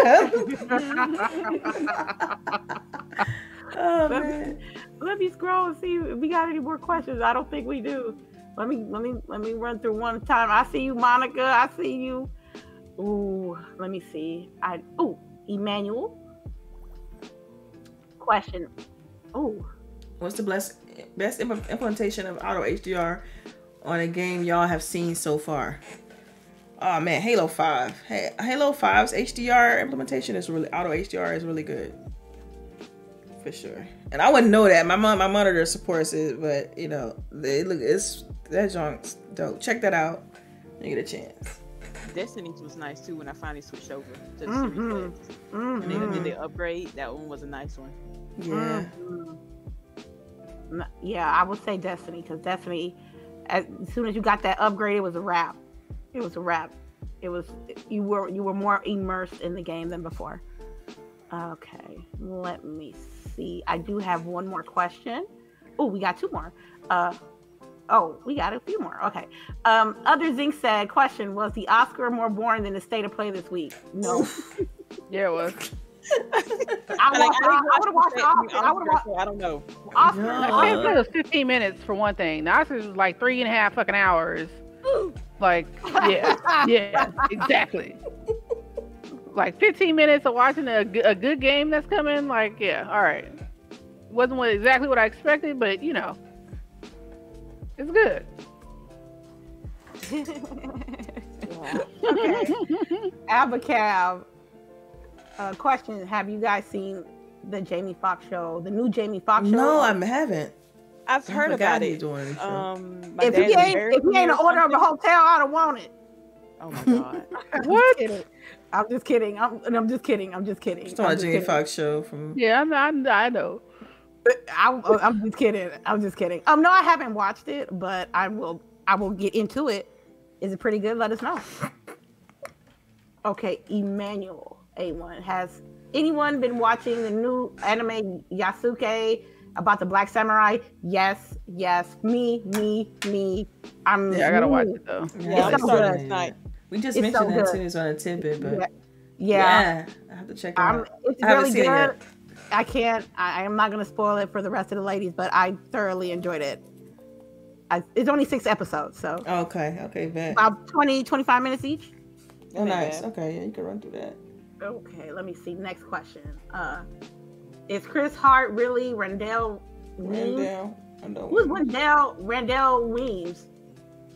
[SPEAKER 2] oh man.
[SPEAKER 3] Let me scroll and see if we got any more questions. I don't think we do. Let me let me let me run through one time. I see you, Monica. I see you. Ooh, let me see. I ooh, Emmanuel. Question. Ooh.
[SPEAKER 2] What's the best best implementation of auto HDR on a game y'all have seen so far? Oh man, Halo Five. Hey, Halo 5's HDR implementation is really auto HDR is really good, for sure. And I wouldn't know that. My mon- my monitor supports it, but you know, they look it's that junk's dope. Check that out. when You get a chance.
[SPEAKER 1] Destiny was nice too when I finally switched over to the
[SPEAKER 3] Mhm.
[SPEAKER 1] Series X. And they did the upgrade. That one was a nice one.
[SPEAKER 2] Yeah.
[SPEAKER 3] Mhm. Yeah, I would say Destiny because Destiny, as, as soon as you got that upgrade, it was a wrap. It was a wrap. It was you were you were more immersed in the game than before. Okay, let me see. I do have one more question. Oh, we got two more. Uh, oh, we got a few more. Okay. Um, other Zinc said, "Question: Was the Oscar more boring than the state of play this week?" No.
[SPEAKER 4] Yeah, it was. [laughs]
[SPEAKER 3] I
[SPEAKER 1] And
[SPEAKER 3] want. I would have watched the Oscar. I would have
[SPEAKER 1] so I don't know.
[SPEAKER 3] Oscar.
[SPEAKER 2] Yeah.
[SPEAKER 4] I
[SPEAKER 3] Oscar.
[SPEAKER 4] think it was 15 minutes for one thing. The Oscars was like three and a half fucking hours. [laughs] Like, yeah, yeah, exactly. Like 15 minutes of watching a, a good game that's coming. Like, yeah, all right. Wasn't what, exactly what I expected, but you know, it's good.
[SPEAKER 1] Yeah. [laughs]
[SPEAKER 3] okay. Abacab. Uh, question: Have you guys seen the Jamie Foxx show? The new Jamie Foxx show?
[SPEAKER 2] No, I haven't.
[SPEAKER 1] I've heard
[SPEAKER 2] forgot
[SPEAKER 1] about it.
[SPEAKER 2] doing.
[SPEAKER 1] Um, my
[SPEAKER 3] If he ain't, if he ain't an owner of a hotel, I don't want it.
[SPEAKER 1] Oh my god. [laughs]
[SPEAKER 4] What?
[SPEAKER 3] I'm just kidding. I'm, and I'm just kidding. I'm just kidding.
[SPEAKER 2] It's
[SPEAKER 3] I'm
[SPEAKER 2] on a
[SPEAKER 3] just
[SPEAKER 2] Jamie
[SPEAKER 3] kidding.
[SPEAKER 2] Foxx show from.
[SPEAKER 4] Yeah, I, I, I know.
[SPEAKER 3] I, I'm just kidding. I'm just kidding. Um, no, I haven't watched it, but I will. I will get into it. Is it pretty good? Let us know. Okay, Emmanuel A1 has anyone been watching the new anime Yasuke about the Black Samurai? Yes, yes. Me, me, me. I'm.
[SPEAKER 4] Yeah, I gotta watch it though.
[SPEAKER 1] Yeah,
[SPEAKER 2] it's so good.
[SPEAKER 1] not-
[SPEAKER 2] We just
[SPEAKER 3] It's
[SPEAKER 2] mentioned
[SPEAKER 3] so
[SPEAKER 2] that
[SPEAKER 3] good.
[SPEAKER 2] too. It's on a tidbit, but
[SPEAKER 3] Yeah,
[SPEAKER 2] yeah,
[SPEAKER 3] yeah.
[SPEAKER 2] I have to check it
[SPEAKER 3] I'm,
[SPEAKER 2] out.
[SPEAKER 3] it's
[SPEAKER 2] I haven't
[SPEAKER 3] really
[SPEAKER 2] seen it
[SPEAKER 3] good.
[SPEAKER 2] yet.
[SPEAKER 3] I can't. I, I'm not gonna spoil it for the rest of the ladies, but I thoroughly enjoyed it. I, it's only six episodes, so
[SPEAKER 2] Okay, okay, bet.
[SPEAKER 3] about 20, 25 minutes each.
[SPEAKER 2] Oh, nice.
[SPEAKER 1] bad.
[SPEAKER 2] Okay, yeah, you can run through that.
[SPEAKER 3] Okay, let me see. Next question. Uh, is Chris Hart really Randall Weems?
[SPEAKER 2] Randall. I.
[SPEAKER 3] Who's Randall Randall Weems?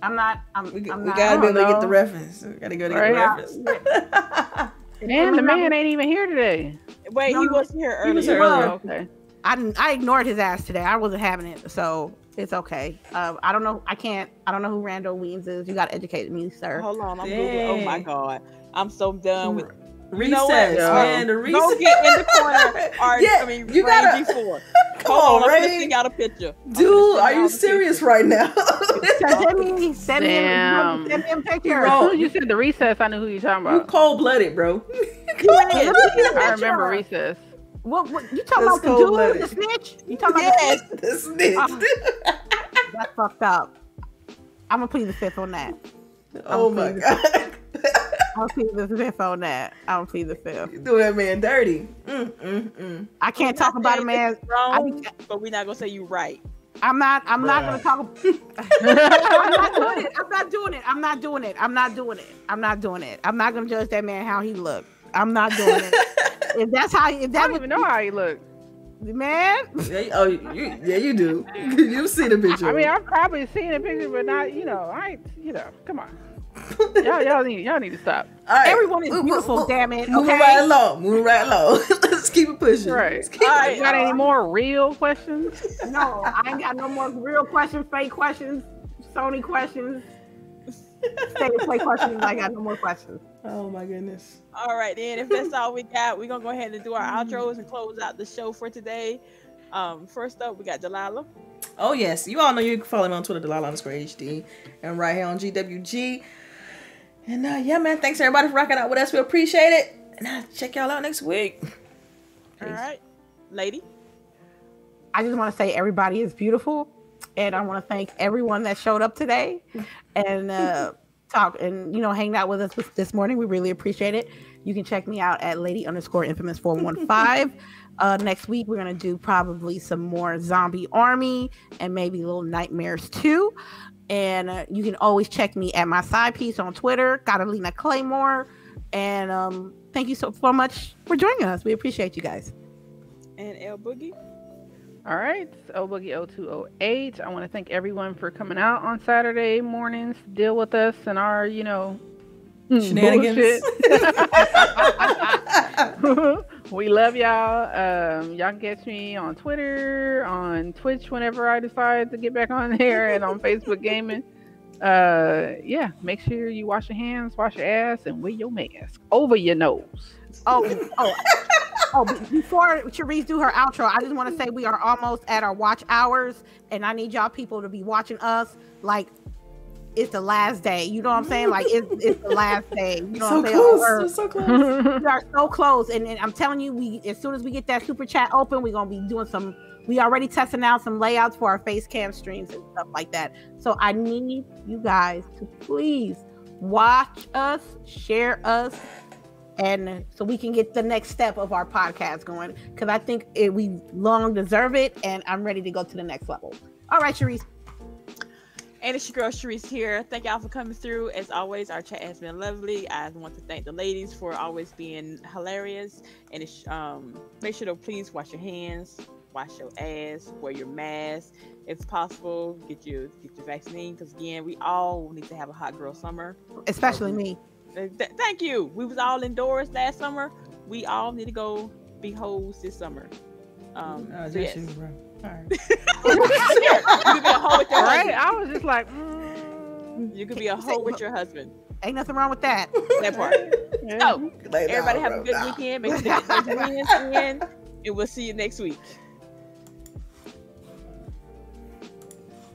[SPEAKER 3] I'm not. I'm.
[SPEAKER 2] We,
[SPEAKER 3] I'm
[SPEAKER 2] we
[SPEAKER 3] not,
[SPEAKER 2] gotta be able to get the reference. We gotta go to
[SPEAKER 4] Right.
[SPEAKER 2] get the reference. [laughs]
[SPEAKER 4] Man, the man ain't even here today.
[SPEAKER 1] Wait,
[SPEAKER 3] No,
[SPEAKER 1] he was here
[SPEAKER 2] he was
[SPEAKER 1] earlier.
[SPEAKER 2] here earlier.
[SPEAKER 4] Oh, okay.
[SPEAKER 3] I I ignored his ass today. I wasn't having it, so it's okay. Uh, I don't know. I can't. I don't know who Randall Weems is. You got to educate me, sir.
[SPEAKER 1] Hold on, I'm Googling. Oh my god. I'm so done with
[SPEAKER 2] recess,
[SPEAKER 1] know what?
[SPEAKER 2] man. The recess.
[SPEAKER 1] Go get in the [laughs] corner. Or,
[SPEAKER 2] yeah,
[SPEAKER 1] I mean,
[SPEAKER 2] you gotta.
[SPEAKER 1] before. [laughs]
[SPEAKER 2] Come
[SPEAKER 1] Hold
[SPEAKER 2] on,
[SPEAKER 1] I'm gonna
[SPEAKER 2] Ray.
[SPEAKER 1] a picture.
[SPEAKER 2] Dude, are
[SPEAKER 1] y'all
[SPEAKER 2] you
[SPEAKER 1] the
[SPEAKER 2] serious right now? [laughs]
[SPEAKER 3] Send me, send me,
[SPEAKER 4] Damn.
[SPEAKER 3] send me a picture.
[SPEAKER 2] Bro.
[SPEAKER 4] As soon as you said the recess, I knew who you're talking about.
[SPEAKER 2] you
[SPEAKER 4] about.
[SPEAKER 2] cold blooded, bro.
[SPEAKER 3] Let me see the
[SPEAKER 4] I remember recess.
[SPEAKER 3] What, what you talking
[SPEAKER 2] That's
[SPEAKER 3] about the dude,
[SPEAKER 2] cold-blooded.
[SPEAKER 3] the snitch? You talking about
[SPEAKER 1] Yes.
[SPEAKER 2] the snitch.
[SPEAKER 3] Uh, that's fucked up? I'm gonna plead the fifth on that.
[SPEAKER 2] oh
[SPEAKER 3] I'm
[SPEAKER 2] my
[SPEAKER 3] pleased.
[SPEAKER 2] God.
[SPEAKER 3] I'll see the fifth on that. I don't see the fifth.
[SPEAKER 2] you do that man dirty. Mm, mm, mm.
[SPEAKER 3] I can't talk about a man.
[SPEAKER 1] Wrong,
[SPEAKER 3] I
[SPEAKER 1] but we're not gonna say you right.
[SPEAKER 3] I'm not. I'm not gonna talk. [laughs] I'm not doing it. I'm not doing it. I'm not doing it. I'm not doing it. I'm not doing it. I'm not gonna judge that man how he looked. I'm not doing it. [laughs] if that's how, if that
[SPEAKER 4] I
[SPEAKER 3] don't
[SPEAKER 4] even know how he looked.
[SPEAKER 3] man,
[SPEAKER 2] Yeah, oh, you, yeah, you do. [laughs] you see the picture.
[SPEAKER 4] I mean, I've probably seen a picture, but not, you know, I, you know, come on. [laughs] y'all, y'all need, y'all need to stop.
[SPEAKER 2] All right.
[SPEAKER 3] Everyone is
[SPEAKER 2] Move-
[SPEAKER 3] beautiful,
[SPEAKER 2] move-
[SPEAKER 3] damn it.
[SPEAKER 2] Moving
[SPEAKER 3] Okay.
[SPEAKER 2] right along. Moving right along. [laughs] Let's keep it pushing.
[SPEAKER 4] Right.
[SPEAKER 2] Let's keep
[SPEAKER 1] All right.
[SPEAKER 4] You got any more real questions? [laughs]
[SPEAKER 3] No, I ain't got no more real questions, fake questions, Sony questions, state of play questions. I got no more questions.
[SPEAKER 2] Oh my goodness.
[SPEAKER 1] All right, then. If that's all we got, we're gonna go ahead and do our outros and close out the show for today. Um, first up, we got Delilah.
[SPEAKER 2] Oh yes, you all know you can follow me on Twitter, Delilah underscore HD, and right here on GWG. And uh, yeah, man, thanks everybody for rocking out with us. We appreciate it. And uh, check y'all out next week.
[SPEAKER 1] All right, lady.
[SPEAKER 3] I just want to say everybody is beautiful, and I want to thank everyone that showed up today [laughs] and uh, talk and you know hanging out with us this- this morning. We really appreciate it. You can check me out at lady underscore infamous four one five. [laughs] Uh, next week we're gonna do probably some more zombie army and maybe little nightmares too. And uh, you can always check me at my side piece on Twitter, Catalina Claymore. And um, thank you so, so much for joining us. We appreciate you guys.
[SPEAKER 1] And El Boogie.
[SPEAKER 4] All right, it's O Boogie 0208. I want to thank everyone for coming out on Saturday mornings to deal with us and our, you know,
[SPEAKER 2] Shenanigans. [laughs] [laughs] [laughs]
[SPEAKER 4] we love y'all. Um, y'all can catch me on Twitter, on Twitch whenever I decide to get back on [laughs] there, and on Facebook Gaming. Uh, yeah, make sure you wash your hands, wash your ass, and wear your mask over your nose.
[SPEAKER 3] Oh, oh, oh! Before Cherise do her outro, I just want to say we are almost at our watch hours, and I need y'all people to be watching us like it's the last day. You know what I'm saying? Like it's, it's the last day. You know
[SPEAKER 2] so
[SPEAKER 3] what I'm saying?
[SPEAKER 2] close.
[SPEAKER 3] Or-
[SPEAKER 2] We're so [laughs] close.
[SPEAKER 3] we are so close, and, and I'm telling you, we as soon as we get that super chat open, we're gonna be doing some. We already testing out some layouts for our face cam streams and stuff like that. So I need you guys to please watch us, share us, and so we can get the next step of our podcast going. Because I think it, we long deserve it, and I'm ready to go to the next level. All right, Sharice.
[SPEAKER 1] And it's your girl Sharice here. Thank y'all for coming through. As always, our chat has been lovely. I want to thank the ladies for always being hilarious. And it's, um, make sure to please wash your hands, wash your ass, wear your mask. If possible, get your get your vaccine. Because again, we all need to have a hot girl summer.
[SPEAKER 3] Especially me.
[SPEAKER 1] Th- thank you. We was all indoors last summer. We all need to go be hoes this summer. Um,
[SPEAKER 2] Oh,
[SPEAKER 1] so yes.
[SPEAKER 2] you, bro. All right. [laughs]
[SPEAKER 1] you could be a hoe with your
[SPEAKER 4] All right,
[SPEAKER 1] husband.
[SPEAKER 4] I was just like, mm,
[SPEAKER 1] You could be a hoe with your husband.
[SPEAKER 3] Ain't nothing wrong with that.
[SPEAKER 1] That part.
[SPEAKER 4] yeah.
[SPEAKER 1] So,
[SPEAKER 2] Lay
[SPEAKER 1] everybody
[SPEAKER 2] down,
[SPEAKER 1] have a good
[SPEAKER 2] Nah.
[SPEAKER 1] weekend. Make sure to get those [laughs] wins in, and we'll see you next week.